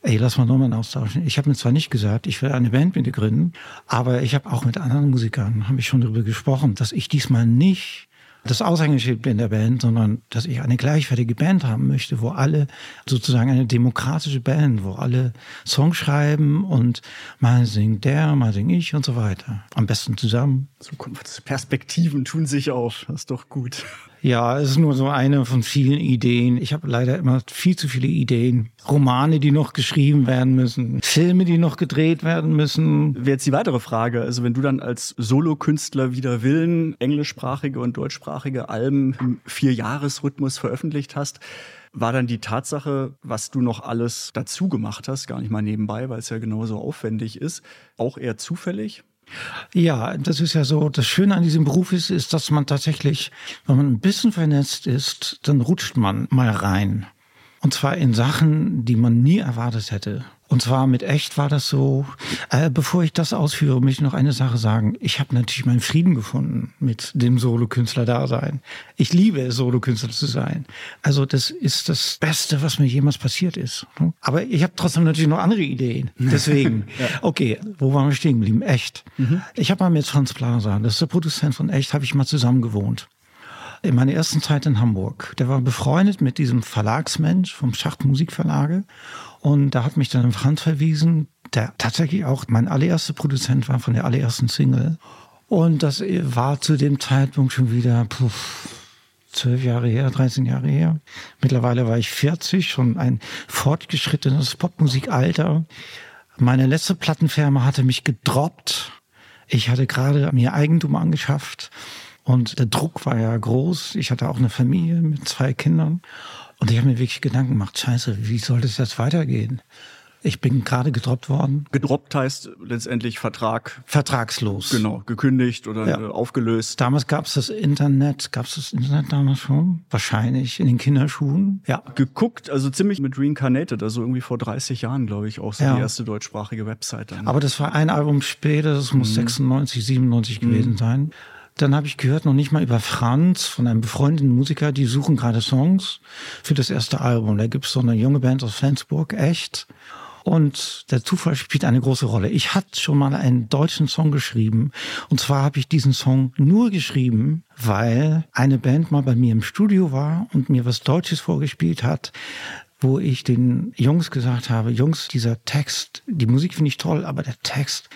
ey, lass mal Nummern austauschen. Ich habe mir zwar nicht gesagt, ich will eine Band mit dir gründen, aber ich habe auch mit anderen Musikern, habe ich schon darüber gesprochen, dass ich diesmal nicht das Aushängeschild bin der Band, sondern dass ich eine gleichwertige Band haben möchte, wo alle sozusagen eine demokratische Band, wo alle Songs schreiben und mal singt der, mal sing ich und so weiter. Am besten zusammen.
Zukunftsperspektiven tun sich auf. Das ist doch gut.
Ja, es ist nur so eine von vielen Ideen. Ich habe leider immer viel zu viele Ideen. Romane, die noch geschrieben werden müssen, Filme, die noch gedreht werden müssen.
Wäre jetzt die weitere Frage. Also wenn du dann als Solokünstler wieder Willen englischsprachige und deutschsprachige Alben im Vierjahresrhythmus veröffentlicht hast, war dann die Tatsache, was du noch alles dazu gemacht hast, gar nicht mal nebenbei, weil es ja genauso aufwendig ist, auch eher zufällig?
Ja, das ist ja so. Das Schöne an diesem Beruf ist, ist, dass man tatsächlich, wenn man ein bisschen vernetzt ist, dann rutscht man mal rein. Und zwar in Sachen, die man nie erwartet hätte. Und zwar mit echt war das so. Äh, bevor ich das ausführe, möchte ich noch eine Sache sagen. Ich habe natürlich meinen Frieden gefunden mit dem Solokünstler-Dasein. Ich liebe es, Solokünstler zu sein. Also das ist das Beste, was mir jemals passiert ist. Aber ich habe trotzdem natürlich noch andere Ideen. Deswegen, ja. okay, wo waren wir stehen geblieben? Echt. Mhm. Ich habe mal mit Franz Plaza, das ist der Produzent von Echt, habe ich mal zusammen gewohnt in meiner ersten Zeit in Hamburg. Der war befreundet mit diesem Verlagsmensch vom Schacht Musikverlage. Und da hat mich dann Franz verwiesen, der tatsächlich auch mein allererster Produzent war von der allerersten Single. Und das war zu dem Zeitpunkt schon wieder zwölf Jahre her, 13 Jahre her. Mittlerweile war ich 40, schon ein fortgeschrittenes Popmusikalter. Meine letzte Plattenfirma hatte mich gedroppt Ich hatte gerade mir Eigentum angeschafft und der Druck war ja groß. Ich hatte auch eine Familie mit zwei Kindern. Und ich habe mir wirklich Gedanken gemacht, scheiße, wie soll das jetzt weitergehen? Ich bin gerade gedroppt worden.
Gedroppt heißt letztendlich Vertrag.
Vertragslos.
Genau, gekündigt oder ja. aufgelöst.
Damals gab es das Internet. Gab es das Internet damals schon? Wahrscheinlich in den Kinderschuhen.
Ja. Geguckt, also ziemlich mit Reincarnated, also irgendwie vor 30 Jahren, glaube ich, auch so ja. die erste deutschsprachige Webseite.
Aber das war ein Album später, das muss mhm. 96, 97 mhm. gewesen sein. Dann habe ich gehört, noch nicht mal über Franz von einem befreundeten Musiker, die suchen gerade Songs für das erste Album. Da gibt es so eine junge Band aus Flensburg, echt. Und der Zufall spielt eine große Rolle. Ich hatte schon mal einen deutschen Song geschrieben. Und zwar habe ich diesen Song nur geschrieben, weil eine Band mal bei mir im Studio war und mir was Deutsches vorgespielt hat wo ich den Jungs gesagt habe, Jungs, dieser Text, die Musik finde ich toll, aber der Text,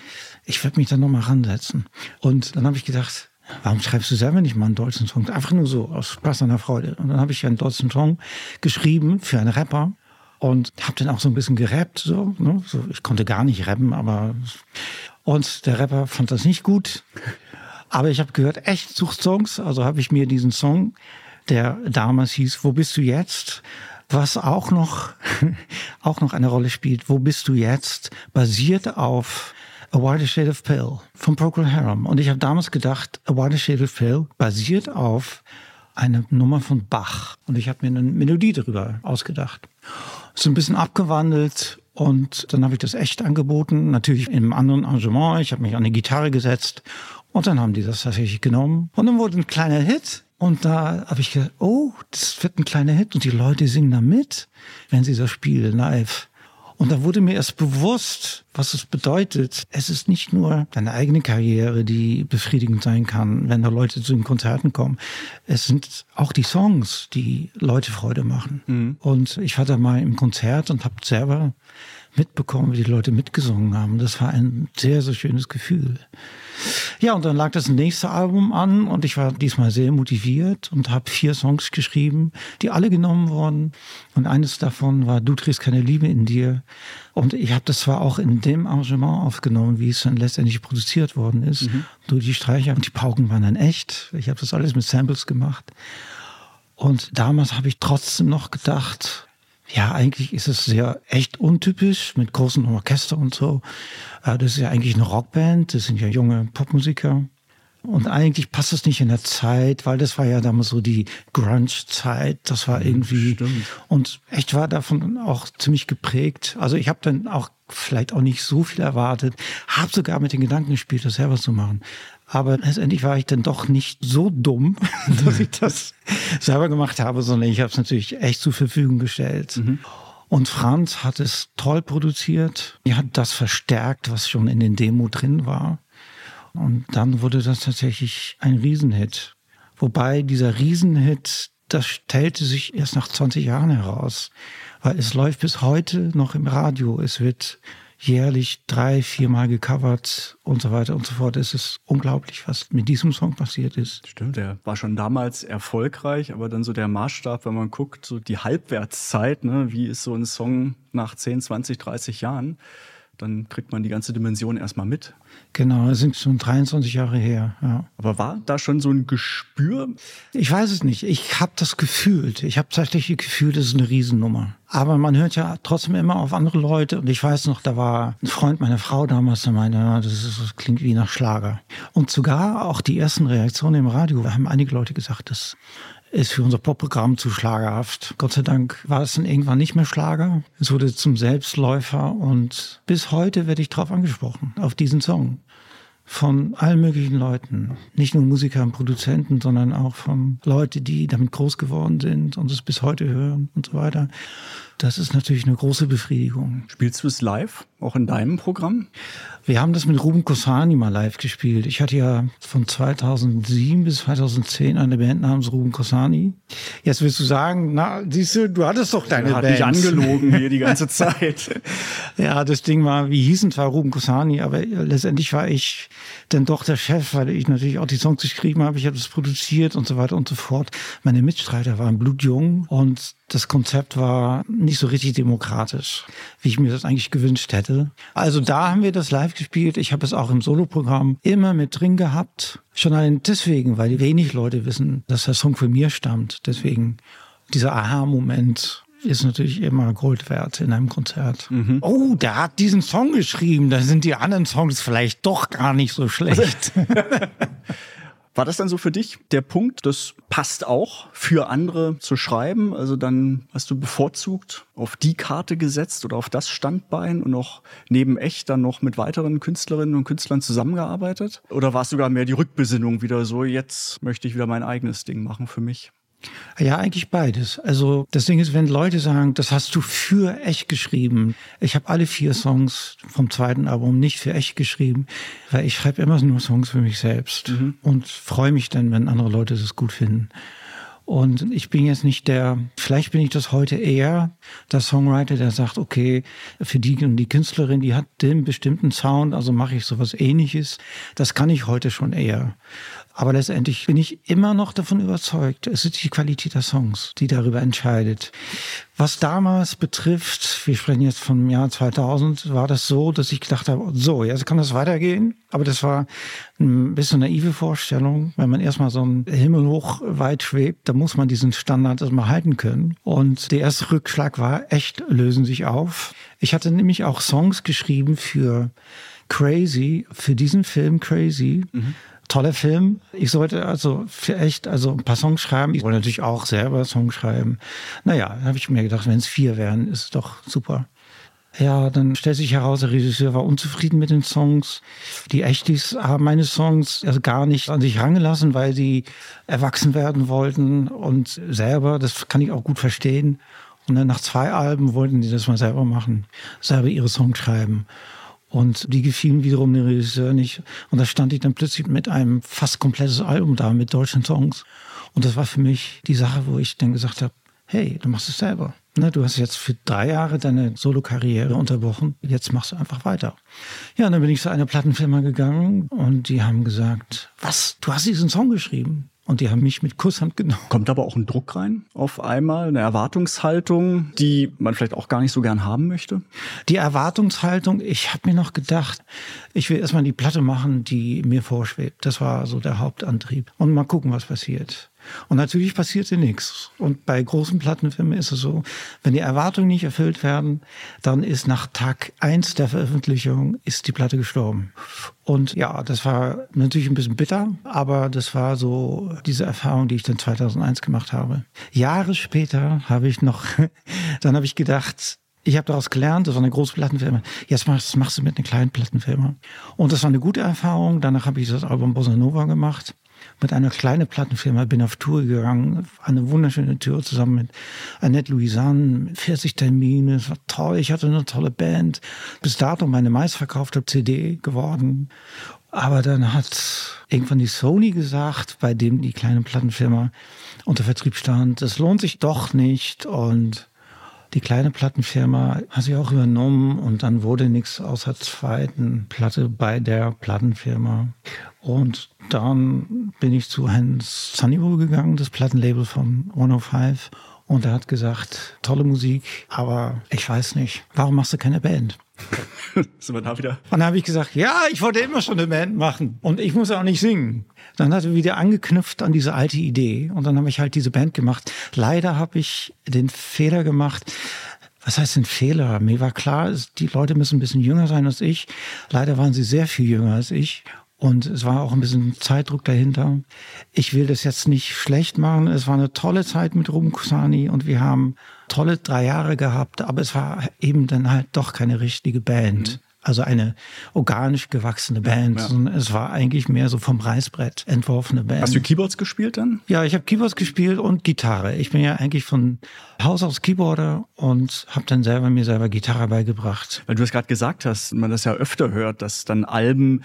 ich werde mich da nochmal ransetzen. Und dann habe ich gedacht, warum schreibst du selber nicht mal einen deutschen Song? Einfach nur so, aus Spaß an der Freude. Und dann habe ich einen deutschen Song geschrieben für einen Rapper und habe dann auch so ein bisschen gerappt. So, ne? so, ich konnte gar nicht rappen, aber und der Rapper fand das nicht gut. Aber ich habe gehört, echt Suchsongs. Also habe ich mir diesen Song, der damals hieß, Wo bist du jetzt? Was auch noch, auch noch eine Rolle spielt, Wo bist du jetzt? Basiert auf A Wider Shade of Pale von Procol Harum. Und ich habe damals gedacht, A Wider Shade of Pale basiert auf eine Nummer von Bach. Und ich habe mir eine Melodie darüber ausgedacht. Ist ein bisschen abgewandelt und dann habe ich das echt angeboten, natürlich im anderen Arrangement. Ich habe mich an die Gitarre gesetzt und dann haben die das tatsächlich genommen. Und dann wurde ein kleiner Hit. Und da habe ich gedacht, oh, das wird ein kleiner Hit und die Leute singen da mit, wenn sie das spielen live. Und da wurde mir erst bewusst, was es bedeutet. Es ist nicht nur deine eigene Karriere, die befriedigend sein kann, wenn da Leute zu den Konzerten kommen. Es sind auch die Songs, die Leute Freude machen. Mhm. Und ich war da mal im Konzert und habe selber mitbekommen, wie die Leute mitgesungen haben. Das war ein sehr, sehr schönes Gefühl. Ja, und dann lag das nächste Album an und ich war diesmal sehr motiviert und habe vier Songs geschrieben, die alle genommen wurden. Und eines davon war Du trägst keine Liebe in dir. Und ich habe das zwar auch in dem Arrangement aufgenommen, wie es dann letztendlich produziert worden ist. Mhm. Nur die Streicher und die Pauken waren dann echt. Ich habe das alles mit Samples gemacht. Und damals habe ich trotzdem noch gedacht, ja, eigentlich ist es sehr echt untypisch mit großen Orchester und so. Äh, das ist ja eigentlich eine Rockband, das sind ja junge Popmusiker. Und eigentlich passt es nicht in der Zeit, weil das war ja damals so die Grunge-Zeit. Das war irgendwie. Stimmt. Und echt war davon auch ziemlich geprägt. Also ich habe dann auch vielleicht auch nicht so viel erwartet, habe sogar mit den Gedanken gespielt, das selber zu machen. Aber letztendlich war ich dann doch nicht so dumm, dass ich das selber gemacht habe, sondern ich habe es natürlich echt zur Verfügung gestellt. Mhm. Und Franz hat es toll produziert. Er hat das verstärkt, was schon in den Demo drin war. Und dann wurde das tatsächlich ein Riesenhit. Wobei dieser Riesenhit, das stellte sich erst nach 20 Jahren heraus. Weil es läuft bis heute noch im Radio. Es wird jährlich drei, viermal gecovert und so weiter und so fort. Es ist unglaublich, was mit diesem Song passiert ist.
Stimmt, der war schon damals erfolgreich, aber dann so der Maßstab, wenn man guckt, so die Halbwertszeit, ne, wie ist so ein Song nach 10, 20, 30 Jahren, dann kriegt man die ganze Dimension erstmal mit.
Genau, das sind schon 23 Jahre her. Ja.
Aber war da schon so ein Gespür?
Ich weiß es nicht. Ich habe das gefühlt. Ich habe tatsächlich gefühlt, das ist eine Riesennummer. Aber man hört ja trotzdem immer auf andere Leute. Und ich weiß noch, da war ein Freund meiner Frau damals, der meinte, ja, das, ist, das klingt wie nach Schlager. Und sogar auch die ersten Reaktionen im Radio, da haben einige Leute gesagt, das ist für unser Popprogramm zu schlagerhaft. Gott sei Dank war es dann irgendwann nicht mehr Schlager. Es wurde zum Selbstläufer und bis heute werde ich darauf angesprochen, auf diesen Song von allen möglichen Leuten. Nicht nur Musiker und Produzenten, sondern auch von Leuten, die damit groß geworden sind und es bis heute hören und so weiter. Das ist natürlich eine große Befriedigung.
Spielst du es live, auch in deinem Programm?
Wir haben das mit Ruben Kosani mal live gespielt. Ich hatte ja von 2007 bis 2010 eine Band namens Ruben Kosani. Jetzt willst du sagen, na, siehst du, du hattest doch deine Band.
Hat dich angelogen hier die ganze Zeit.
ja, das Ding war, wie hießen zwar Ruben Kosani, aber letztendlich war ich denn doch der Chef, weil ich natürlich auch die Songs geschrieben habe, ich habe das produziert und so weiter und so fort. Meine Mitstreiter waren blutjung und das Konzept war nicht so richtig demokratisch, wie ich mir das eigentlich gewünscht hätte. Also da haben wir das live gespielt. Ich habe es auch im Soloprogramm immer mit drin gehabt. Schon allein deswegen, weil wenig Leute wissen, dass der Song von mir stammt. Deswegen dieser Aha-Moment ist natürlich immer Gold wert in einem Konzert. Mhm. Oh, der hat diesen Song geschrieben, da sind die anderen Songs vielleicht doch gar nicht so schlecht.
War das dann so für dich der Punkt, das passt auch für andere zu schreiben? Also dann hast du bevorzugt auf die Karte gesetzt oder auf das Standbein und auch neben echt dann noch mit weiteren Künstlerinnen und Künstlern zusammengearbeitet? Oder war es sogar mehr die Rückbesinnung wieder so, jetzt möchte ich wieder mein eigenes Ding machen für mich?
Ja, eigentlich beides. Also das Ding ist, wenn Leute sagen, das hast du für echt geschrieben. Ich habe alle vier Songs vom zweiten Album nicht für echt geschrieben, weil ich schreibe immer nur Songs für mich selbst mhm. und freue mich dann, wenn andere Leute das gut finden. Und ich bin jetzt nicht der, vielleicht bin ich das heute eher, der Songwriter, der sagt, okay, für die und die Künstlerin, die hat den bestimmten Sound, also mache ich sowas ähnliches. Das kann ich heute schon eher. Aber letztendlich bin ich immer noch davon überzeugt, es ist die Qualität der Songs, die darüber entscheidet. Was damals betrifft, wir sprechen jetzt vom Jahr 2000, war das so, dass ich gedacht habe, so, jetzt kann das weitergehen. Aber das war ein bisschen naive Vorstellung. Wenn man erstmal so einen Himmel hoch weit schwebt, dann muss man diesen Standard erstmal halten können. Und der erste Rückschlag war echt, lösen sich auf. Ich hatte nämlich auch Songs geschrieben für Crazy, für diesen Film Crazy. Mhm toller Film. Ich sollte also für echt also ein paar Songs schreiben. Ich wollte natürlich auch selber Songs schreiben. Naja, dann habe ich mir gedacht, wenn es vier wären, ist es doch super. Ja, dann stellt sich heraus, der Regisseur war unzufrieden mit den Songs. Die Echtis haben meine Songs also gar nicht an sich rangelassen, weil sie erwachsen werden wollten und selber, das kann ich auch gut verstehen. Und dann nach zwei Alben wollten die das mal selber machen, selber ihre Songs schreiben. Und die gefielen wiederum dem Regisseur nicht. Und da stand ich dann plötzlich mit einem fast komplettes Album da mit deutschen Songs. Und das war für mich die Sache, wo ich dann gesagt habe, hey, du machst es selber. Ne, du hast jetzt für drei Jahre deine Solo-Karriere unterbrochen. Jetzt machst du einfach weiter. Ja, und dann bin ich zu einer Plattenfirma gegangen und die haben gesagt, was, du hast diesen Song geschrieben? Und die haben mich mit Kusshand genommen.
Kommt aber auch ein Druck rein auf einmal, eine Erwartungshaltung, die man vielleicht auch gar nicht so gern haben möchte?
Die Erwartungshaltung, ich habe mir noch gedacht, ich will erstmal die Platte machen, die mir vorschwebt. Das war so der Hauptantrieb. Und mal gucken, was passiert. Und natürlich passierte nichts. Und bei großen Plattenfirmen ist es so, wenn die Erwartungen nicht erfüllt werden, dann ist nach Tag eins der Veröffentlichung ist die Platte gestorben. Und ja, das war natürlich ein bisschen bitter, aber das war so diese Erfahrung, die ich dann 2001 gemacht habe. Jahre später habe ich noch, dann habe ich gedacht, ich habe daraus gelernt, das war eine große Plattenfirma. Jetzt machst, machst du mit einer kleinen Plattenfirma. Und das war eine gute Erfahrung. Danach habe ich das Album Bossa Nova gemacht mit einer kleinen Plattenfirma, bin auf Tour gegangen, eine wunderschöne Tour zusammen mit Annette Louisanne, 40 Termine, es war toll, ich hatte eine tolle Band. Bis dato meine meistverkaufte CD geworden. Aber dann hat irgendwann die Sony gesagt, bei dem die kleine Plattenfirma unter Vertrieb stand, das lohnt sich doch nicht und die kleine Plattenfirma hat sie auch übernommen und dann wurde nichts außer zweiten Platte bei der Plattenfirma. Und dann bin ich zu Hans Sunnybo gegangen, das Plattenlabel von 105. Und er hat gesagt, tolle Musik, aber ich weiß nicht, warum machst du keine Band?
Sind wir da wieder?
Und dann habe ich gesagt, ja, ich wollte immer schon eine Band machen und ich muss auch nicht singen. Dann hat er wieder angeknüpft an diese alte Idee und dann habe ich halt diese Band gemacht. Leider habe ich den Fehler gemacht, was heißt denn Fehler? Mir war klar, die Leute müssen ein bisschen jünger sein als ich. Leider waren sie sehr viel jünger als ich. Und es war auch ein bisschen Zeitdruck dahinter. Ich will das jetzt nicht schlecht machen. Es war eine tolle Zeit mit Ruben Kusani und wir haben tolle drei Jahre gehabt, aber es war eben dann halt doch keine richtige Band. Mhm. Also eine organisch gewachsene Band. Ja, ja. Es war eigentlich mehr so vom Reißbrett entworfene Band.
Hast du Keyboards gespielt dann?
Ja, ich habe Keyboards gespielt und Gitarre. Ich bin ja eigentlich von Haus aus Keyboarder und habe dann selber mir selber Gitarre beigebracht.
Weil du es gerade gesagt hast, man das ja öfter hört, dass dann Alben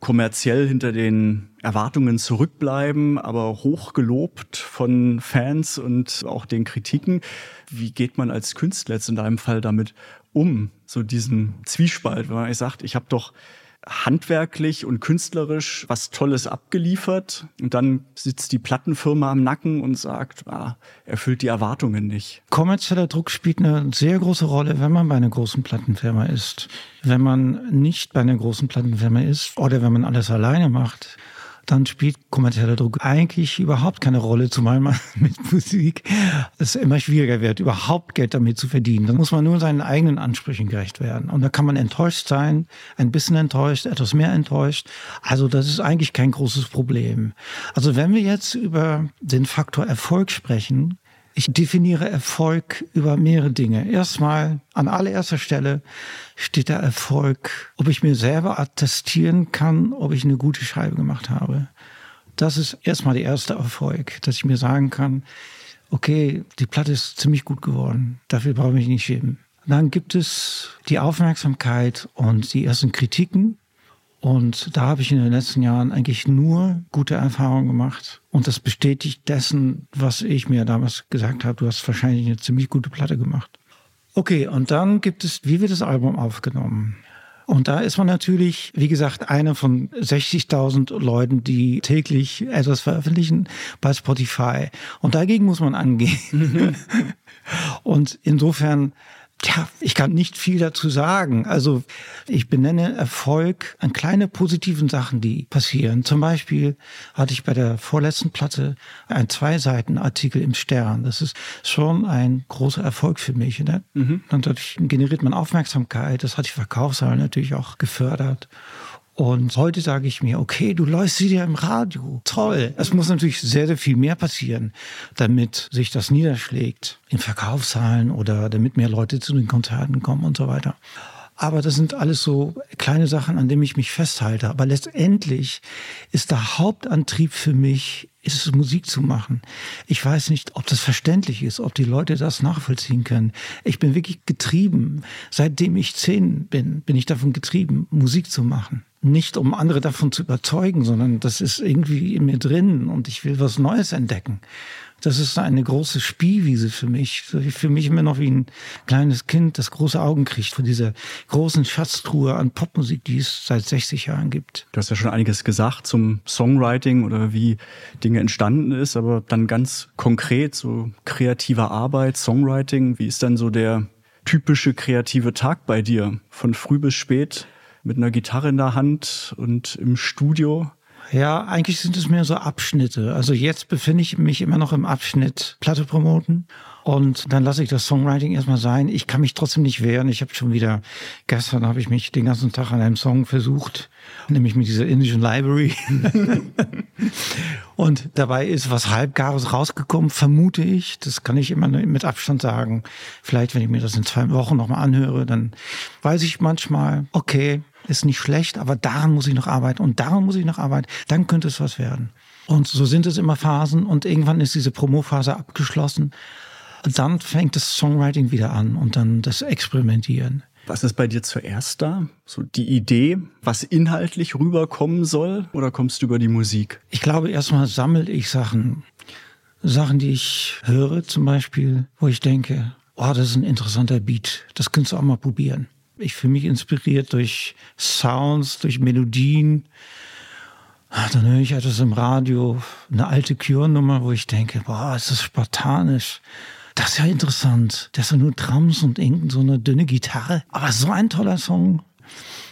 kommerziell hinter den Erwartungen zurückbleiben, aber hochgelobt von Fans und auch den Kritiken. Wie geht man als Künstler jetzt in deinem Fall damit um, so diesen Zwiespalt, wenn man sagt, ich habe doch handwerklich und künstlerisch was Tolles abgeliefert und dann sitzt die Plattenfirma am Nacken und sagt, ah, erfüllt die Erwartungen nicht.
Kommerzieller Druck spielt eine sehr große Rolle, wenn man bei einer großen Plattenfirma ist. Wenn man nicht bei einer großen Plattenfirma ist oder wenn man alles alleine macht, dann spielt kommerzieller Druck eigentlich überhaupt keine Rolle, zumal man mit Musik es immer schwieriger wird, überhaupt Geld damit zu verdienen. Dann muss man nur seinen eigenen Ansprüchen gerecht werden. Und da kann man enttäuscht sein, ein bisschen enttäuscht, etwas mehr enttäuscht. Also das ist eigentlich kein großes Problem. Also wenn wir jetzt über den Faktor Erfolg sprechen, ich definiere Erfolg über mehrere Dinge. Erstmal an allererster Stelle steht der Erfolg, ob ich mir selber attestieren kann, ob ich eine gute Scheibe gemacht habe. Das ist erstmal der erste Erfolg, dass ich mir sagen kann, okay, die Platte ist ziemlich gut geworden. Dafür brauche ich mich nicht schämen. Dann gibt es die Aufmerksamkeit und die ersten Kritiken. Und da habe ich in den letzten Jahren eigentlich nur gute Erfahrungen gemacht. Und das bestätigt dessen, was ich mir damals gesagt habe. Du hast wahrscheinlich eine ziemlich gute Platte gemacht. Okay, und dann gibt es, wie wird das Album aufgenommen? Und da ist man natürlich, wie gesagt, einer von 60.000 Leuten, die täglich etwas veröffentlichen bei Spotify. Und dagegen muss man angehen. und insofern ja, ich kann nicht viel dazu sagen. Also ich benenne Erfolg an kleine positiven Sachen, die passieren. Zum Beispiel hatte ich bei der vorletzten Platte ein Zwei-Seiten-Artikel im Stern. Das ist schon ein großer Erfolg für mich. Ne? Mhm. Und dadurch generiert man Aufmerksamkeit. Das hat die Verkaufszahlen natürlich auch gefördert. Und heute sage ich mir, okay, du läufst sie dir im Radio. Toll. Es muss natürlich sehr, sehr viel mehr passieren, damit sich das niederschlägt in Verkaufszahlen oder damit mehr Leute zu den Konzerten kommen und so weiter. Aber das sind alles so kleine Sachen, an denen ich mich festhalte. Aber letztendlich ist der Hauptantrieb für mich, ist es Musik zu machen. Ich weiß nicht, ob das verständlich ist, ob die Leute das nachvollziehen können. Ich bin wirklich getrieben. Seitdem ich zehn bin, bin ich davon getrieben, Musik zu machen nicht um andere davon zu überzeugen, sondern das ist irgendwie in mir drin und ich will was Neues entdecken. Das ist eine große Spielwiese für mich. Für mich immer noch wie ein kleines Kind, das große Augen kriegt von dieser großen Schatztruhe an Popmusik, die es seit 60 Jahren gibt.
Du hast ja schon einiges gesagt zum Songwriting oder wie Dinge entstanden ist, aber dann ganz konkret so kreative Arbeit, Songwriting, wie ist dann so der typische kreative Tag bei dir? Von früh bis spät? Mit einer Gitarre in der Hand und im Studio?
Ja, eigentlich sind es mehr so Abschnitte. Also jetzt befinde ich mich immer noch im Abschnitt Platte promoten. Und dann lasse ich das Songwriting erstmal sein. Ich kann mich trotzdem nicht wehren. Ich habe schon wieder, gestern habe ich mich den ganzen Tag an einem Song versucht, nämlich mit dieser indischen Library. und dabei ist was Halbgares rausgekommen, vermute ich. Das kann ich immer mit Abstand sagen. Vielleicht, wenn ich mir das in zwei Wochen nochmal anhöre, dann weiß ich manchmal, okay, ist nicht schlecht, aber daran muss ich noch arbeiten und daran muss ich noch arbeiten, dann könnte es was werden. Und so sind es immer Phasen und irgendwann ist diese Promophase abgeschlossen. Dann fängt das Songwriting wieder an und dann das Experimentieren.
Was ist bei dir zuerst da? So die Idee, was inhaltlich rüberkommen soll oder kommst du über die Musik?
Ich glaube, erstmal sammle ich Sachen. Sachen, die ich höre zum Beispiel, wo ich denke, oh, das ist ein interessanter Beat. Das könntest du auch mal probieren. Ich fühle mich inspiriert durch Sounds, durch Melodien. Ah, dann höre ich etwas im Radio, eine alte Cure-Nummer, wo ich denke, boah, ist das spartanisch. Das ist ja interessant. Das sind nur Drums und irgend so eine dünne Gitarre. Aber so ein toller Song.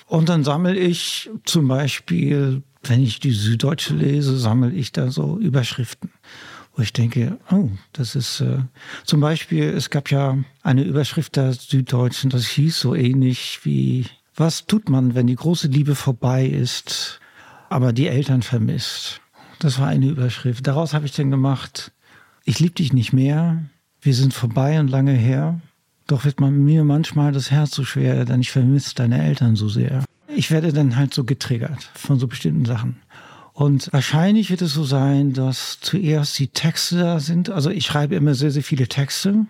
Und dann sammle ich zum Beispiel, wenn ich die Süddeutsche lese, sammle ich da so Überschriften wo ich denke, oh, das ist äh, zum Beispiel, es gab ja eine Überschrift der Süddeutschen, das hieß so ähnlich wie, was tut man, wenn die große Liebe vorbei ist, aber die Eltern vermisst? Das war eine Überschrift. Daraus habe ich dann gemacht, ich liebe dich nicht mehr, wir sind vorbei und lange her, doch wird man mir manchmal das Herz so schwer, denn ich vermisse deine Eltern so sehr. Ich werde dann halt so getriggert von so bestimmten Sachen. Und wahrscheinlich wird es so sein, dass zuerst die Texte da sind. Also ich schreibe immer sehr, sehr viele Texte.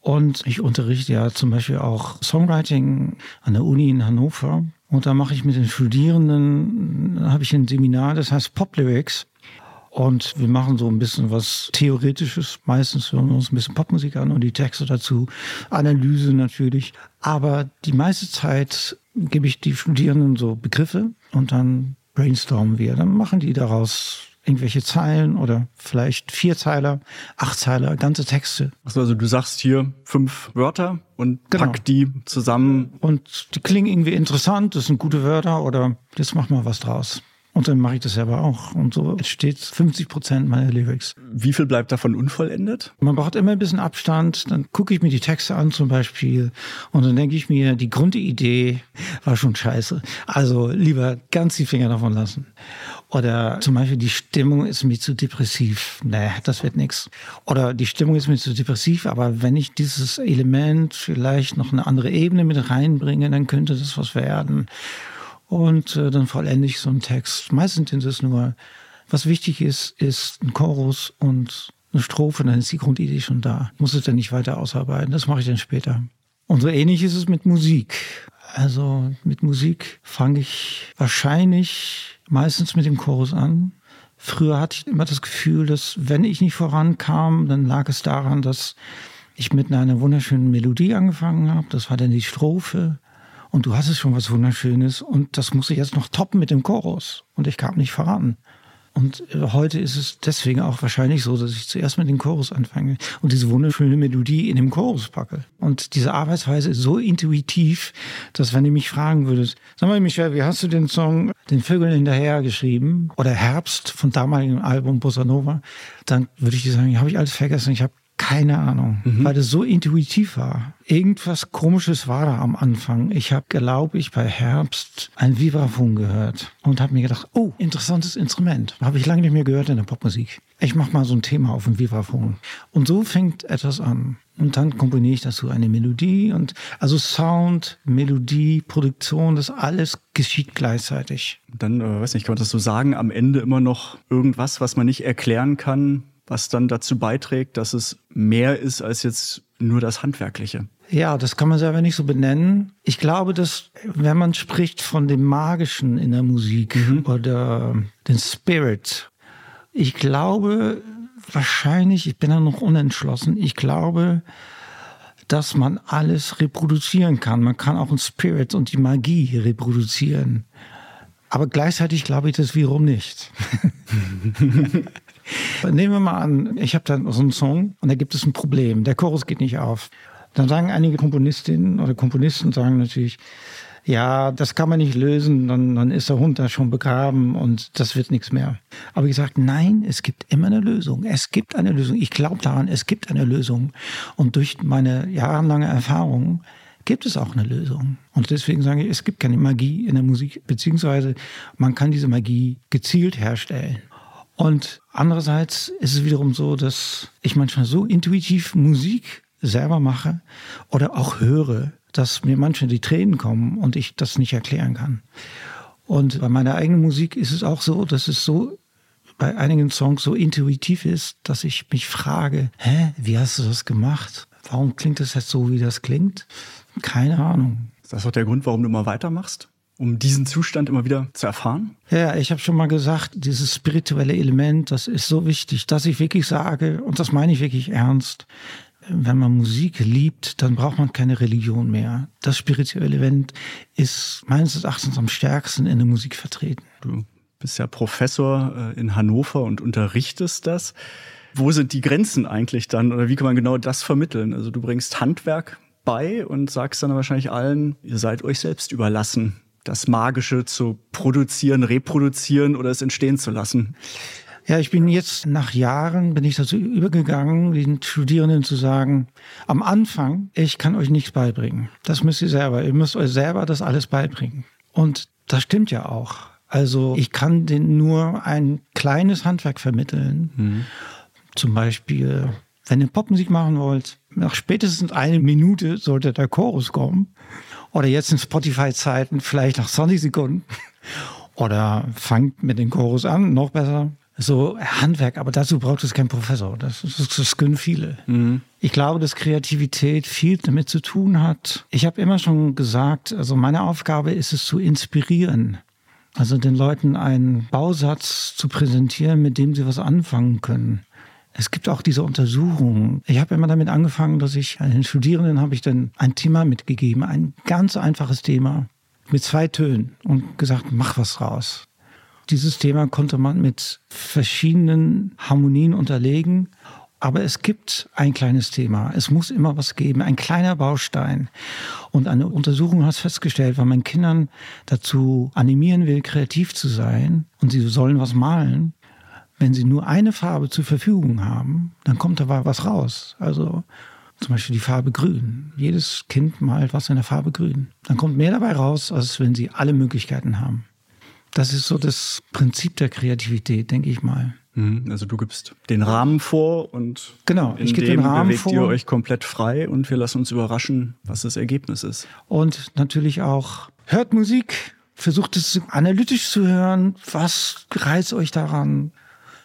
Und ich unterrichte ja zum Beispiel auch Songwriting an der Uni in Hannover. Und da mache ich mit den Studierenden, habe ich ein Seminar, das heißt Pop Lyrics. Und wir machen so ein bisschen was Theoretisches. Meistens hören wir uns ein bisschen Popmusik an und die Texte dazu. Analyse natürlich. Aber die meiste Zeit gebe ich die Studierenden so Begriffe und dann brainstormen wir. Dann machen die daraus irgendwelche Zeilen oder vielleicht Vierzeiler, Achtzeiler, ganze Texte.
Achso, also du sagst hier fünf Wörter und
Genau.
pack die zusammen.
Und die klingen irgendwie interessant, das sind gute Wörter oder jetzt mach mal was draus. Und dann mache ich das selber auch. Und so entsteht 50 Prozent meiner Lyrics.
Wie viel bleibt davon unvollendet?
Man braucht immer ein bisschen Abstand. Dann gucke ich mir die Texte an zum Beispiel. Und dann denke ich mir, die Grundidee war schon scheiße. Also lieber ganz die Finger davon lassen. Oder zum Beispiel die Stimmung ist mir zu depressiv. Nee, das wird nix. Oder die Stimmung ist mir zu depressiv, aber wenn ich dieses Element vielleicht noch eine andere Ebene mit reinbringe, dann könnte das was werden. Und äh, dann vollende ich so einen Text. Meistens sind es nur, was wichtig ist, ist ein Chorus und eine Strophe, dann ist die Grundidee schon da. Ich muss es dann nicht weiter ausarbeiten, das mache ich dann später. Und so ähnlich ist es mit Musik. Also mit Musik fange ich wahrscheinlich meistens mit dem Chorus an. Früher hatte ich immer das Gefühl, dass wenn ich nicht vorankam, dann lag es daran, dass ich mit einer wunderschönen Melodie angefangen habe. Das war dann die Strophe. Und du hast es schon was Wunderschönes und das muss ich jetzt noch toppen mit dem Chorus. Und ich kam nicht voran. Und äh, heute ist es deswegen auch wahrscheinlich so, dass ich zuerst mit dem Chorus anfange und diese wunderschöne Melodie in dem Chorus packe. Und diese Arbeitsweise ist so intuitiv, dass wenn du mich fragen würdest, sag mal Michel, wie hast du den Song Den Vögeln hinterher geschrieben oder Herbst von damaligen Album Bossa Nova, dann würde ich dir sagen, habe ich alles vergessen, ich habe keine Ahnung, weil das so intuitiv war. Irgendwas Komisches war da am Anfang. Ich habe, glaube ich, bei Herbst ein Vibraphon gehört und habe mir gedacht, oh, interessantes Instrument. Habe ich lange nicht mehr gehört in der Popmusik. Ich mache mal so ein Thema auf dem Vibraphon. Und so fängt etwas an. Und dann komponiere ich dazu eine Melodie und also Sound, Melodie, Produktion, das alles geschieht gleichzeitig.
Dann, äh, weiß nicht, kann man das so sagen, am Ende immer noch irgendwas, was man nicht erklären kann, was dann dazu beiträgt, dass es mehr ist als jetzt nur das Handwerkliche.
Ja, das kann man selber nicht so benennen. Ich glaube, dass wenn man spricht von dem Magischen in der Musik oder den Spirit, ich glaube wahrscheinlich, ich bin da noch unentschlossen, ich glaube, dass man alles reproduzieren kann. Man kann auch einen Spirit und die Magie reproduzieren. Aber gleichzeitig glaube ich das wiederum nicht. Nehmen wir mal an, ich habe dann so einen Song und da gibt es ein Problem. Der Chorus geht nicht auf. Dann sagen einige Komponistinnen oder Komponisten sagen natürlich, ja, das kann man nicht lösen, dann, dann ist der Hund da schon begraben und das wird nichts mehr. Aber ich sage, nein, es gibt immer eine Lösung. Es gibt eine Lösung. Ich glaube daran, es gibt eine Lösung. Und durch meine jahrelange Erfahrung gibt es auch eine Lösung. Und deswegen sage ich, es gibt keine Magie in der Musik, beziehungsweise man kann diese Magie gezielt herstellen. Und andererseits ist es wiederum so, dass ich manchmal so intuitiv Musik selber mache oder auch höre, dass mir manchmal die Tränen kommen und ich das nicht erklären kann. Und bei meiner eigenen Musik ist es auch so, dass es so bei einigen Songs so intuitiv ist, dass ich mich frage, hä, wie hast du das gemacht? Warum klingt das jetzt so, wie das klingt? Keine Ahnung.
Ist das auch der Grund, warum du immer weitermachst? Um diesen Zustand immer wieder zu erfahren?
Ja, ich habe schon mal gesagt, dieses spirituelle Element, das ist so wichtig, dass ich wirklich sage, und das meine ich wirklich ernst, wenn man Musik liebt, dann braucht man keine Religion mehr. Das spirituelle Element ist meines Erachtens am stärksten in der Musik vertreten.
Du bist ja Professor äh, in Hannover und unterrichtest das. Wo sind die Grenzen eigentlich dann oder wie kann man genau das vermitteln? Also du bringst Handwerk bei und sagst dann wahrscheinlich allen, ihr seid euch selbst überlassen, das Magische zu produzieren, reproduzieren oder es entstehen zu lassen.
Ja, ich bin jetzt nach Jahren bin ich dazu übergegangen, den Studierenden zu sagen, am Anfang, ich kann euch nichts beibringen. Das müsst ihr selber. Ihr müsst euch selber das alles beibringen. Und das stimmt ja auch. Also ich kann denen nur ein kleines Handwerk vermitteln.
Mhm.
Zum Beispiel, wenn ihr Popmusik machen wollt, nach spätestens eine Minute sollte der Chorus kommen. Oder jetzt in Spotify-Zeiten vielleicht nach 20 Sekunden. Oder fangt mit dem Chorus an, noch besser. So Handwerk, aber dazu braucht es keinen Professor. Das, das, das können viele. Ich glaube, dass Kreativität viel damit zu tun hat. Ich habe immer schon gesagt, also meine Aufgabe ist es zu inspirieren. Also den Leuten einen Bausatz zu präsentieren, mit dem sie was anfangen können. Es gibt auch diese Untersuchungen. Ich habe immer damit angefangen, dass ich den Studierenden habe ich dann ein Thema mitgegeben, ein ganz einfaches Thema. mit zwei Tönen und gesagt, mach was raus. Dieses Thema konnte man mit verschiedenen Harmonien unterlegen. Aber es gibt ein kleines Thema. Es muss immer was geben, ein kleiner Baustein. Und eine Untersuchung hat festgestellt, wenn man Kindern dazu animieren will, kreativ zu sein und sie sollen was malen, wenn sie nur eine Farbe zur Verfügung haben, dann kommt da was raus. Also zum Beispiel die Farbe Grün. Jedes Kind malt was in der Farbe Grün. Dann kommt mehr dabei raus, als wenn sie alle Möglichkeiten haben. Das ist so das Prinzip der Kreativität, denke ich mal.
Mhm. Also du gibst den Rahmen vor und
genau,
ich
gebe den Rahmen
bewegt
vor.
ihr euch komplett frei und wir lassen uns überraschen, was das Ergebnis ist.
Und natürlich auch hört Musik, versucht es analytisch zu hören, was reizt euch daran,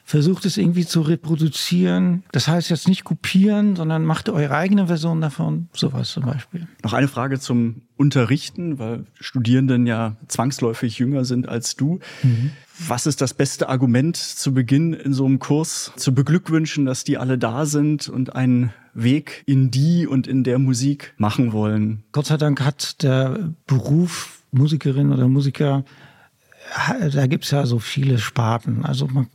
versucht es irgendwie zu reproduzieren. Das heißt jetzt nicht kopieren, sondern macht eure eigene Version davon. Sowas zum Beispiel.
Noch eine Frage zum Unterrichten, weil Studierenden ja zwangsläufig jünger sind als du. Mhm. Was ist das beste Argument zu Beginn in so einem Kurs zu beglückwünschen, dass die alle da sind und einen Weg in die und in der Musik machen wollen?
Gott sei Dank hat der Beruf Musikerin oder Musiker, da gibt's ja so viele Sparten. Also man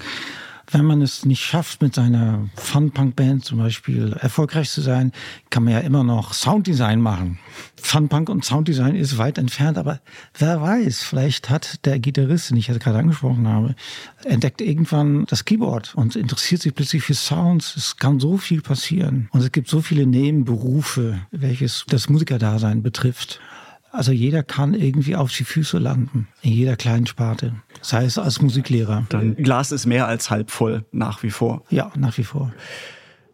wenn man es nicht schafft, mit seiner Fun-Punk-Band zum Beispiel erfolgreich zu sein, kann man ja immer noch Sounddesign machen. Fun-Punk und Sounddesign ist weit entfernt, aber wer weiß, vielleicht hat der Gitarrist, den ich jetzt gerade angesprochen habe, entdeckt irgendwann das Keyboard und interessiert sich plötzlich für Sounds. Es kann so viel passieren. Und es gibt so viele Nebenberufe, welches das Musikerdasein betrifft. Also jeder kann irgendwie auf die Füße landen, in jeder kleinen Sparte. Sei es als Musiklehrer.
Dein Glas ist mehr als halb voll, nach wie vor.
Ja, nach wie vor.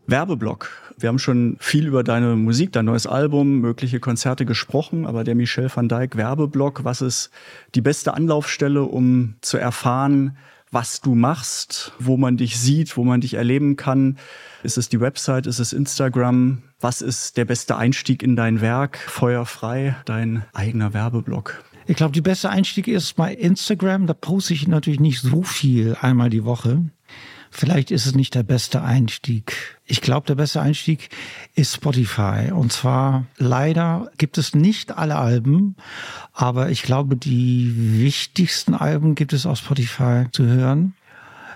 Werbeblock. Wir haben schon viel über deine Musik, dein neues Album, mögliche Konzerte gesprochen, aber der Michel van Dijk Werbeblock, was ist die beste Anlaufstelle, um zu erfahren, was du machst, wo man dich sieht, wo man dich erleben kann? Ist es die Website, ist es Instagram? Was ist der beste Einstieg in dein Werk? Feuerfrei, dein eigener Werbeblock.
Ich glaube, die beste Einstieg ist bei Instagram. Da poste ich natürlich nicht so viel einmal die Woche. Vielleicht ist es nicht der beste Einstieg. Ich glaube, der beste Einstieg ist Spotify. Und zwar leider gibt es nicht alle Alben, aber ich glaube, die wichtigsten Alben gibt es auf Spotify zu hören.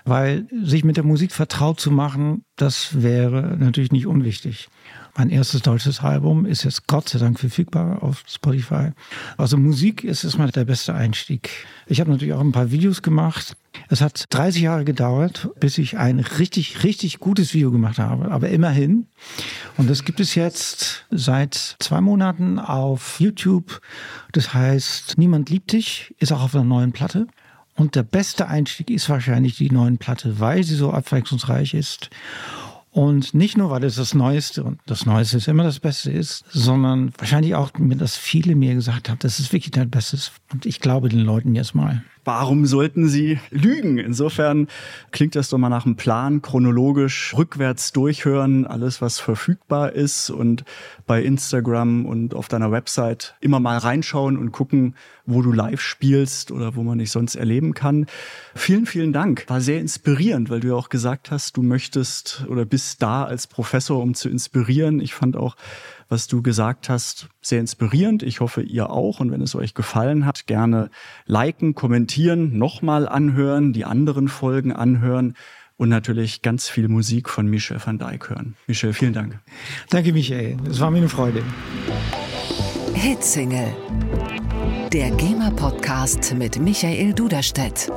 Weil sich mit der Musik vertraut zu machen, das wäre natürlich nicht unwichtig. Mein erstes deutsches Album ist jetzt Gott sei Dank verfügbar auf Spotify. Also Musik ist erstmal der beste Einstieg. Ich habe natürlich auch ein paar Videos gemacht. Es hat 30 Jahre gedauert, bis ich ein richtig, richtig gutes Video gemacht habe. Aber immerhin. Und das gibt es jetzt seit zwei Monaten auf YouTube. Das heißt, Niemand liebt dich ist auch auf einer neuen Platte. Und der beste Einstieg ist wahrscheinlich die neuen Platte, weil sie so abwechslungsreich ist. Und nicht nur, weil es das Neueste und das Neueste ist immer das Beste ist, sondern wahrscheinlich auch, dass viele mir gesagt haben, das ist wirklich das Beste. Und ich glaube den Leuten jetzt mal.
Warum sollten sie lügen? Insofern klingt das doch mal nach einem Plan, chronologisch rückwärts durchhören, alles was verfügbar ist und bei Instagram und auf deiner Website immer mal reinschauen und gucken, wo du live spielst oder wo man dich sonst erleben kann. Vielen, vielen Dank. War sehr inspirierend, weil du ja auch gesagt hast, du möchtest oder bist da als Professor, um zu inspirieren. Ich fand auch was du gesagt hast, sehr inspirierend. Ich hoffe, ihr auch. Und wenn es euch gefallen hat, gerne liken, kommentieren, nochmal anhören, die anderen Folgen anhören und natürlich ganz viel Musik von Michel van Dijk hören. Michel, vielen Dank.
Danke, Michael. Es war mir eine Freude.
Hitsingle. Der GEMA-Podcast mit Michael Duderstedt.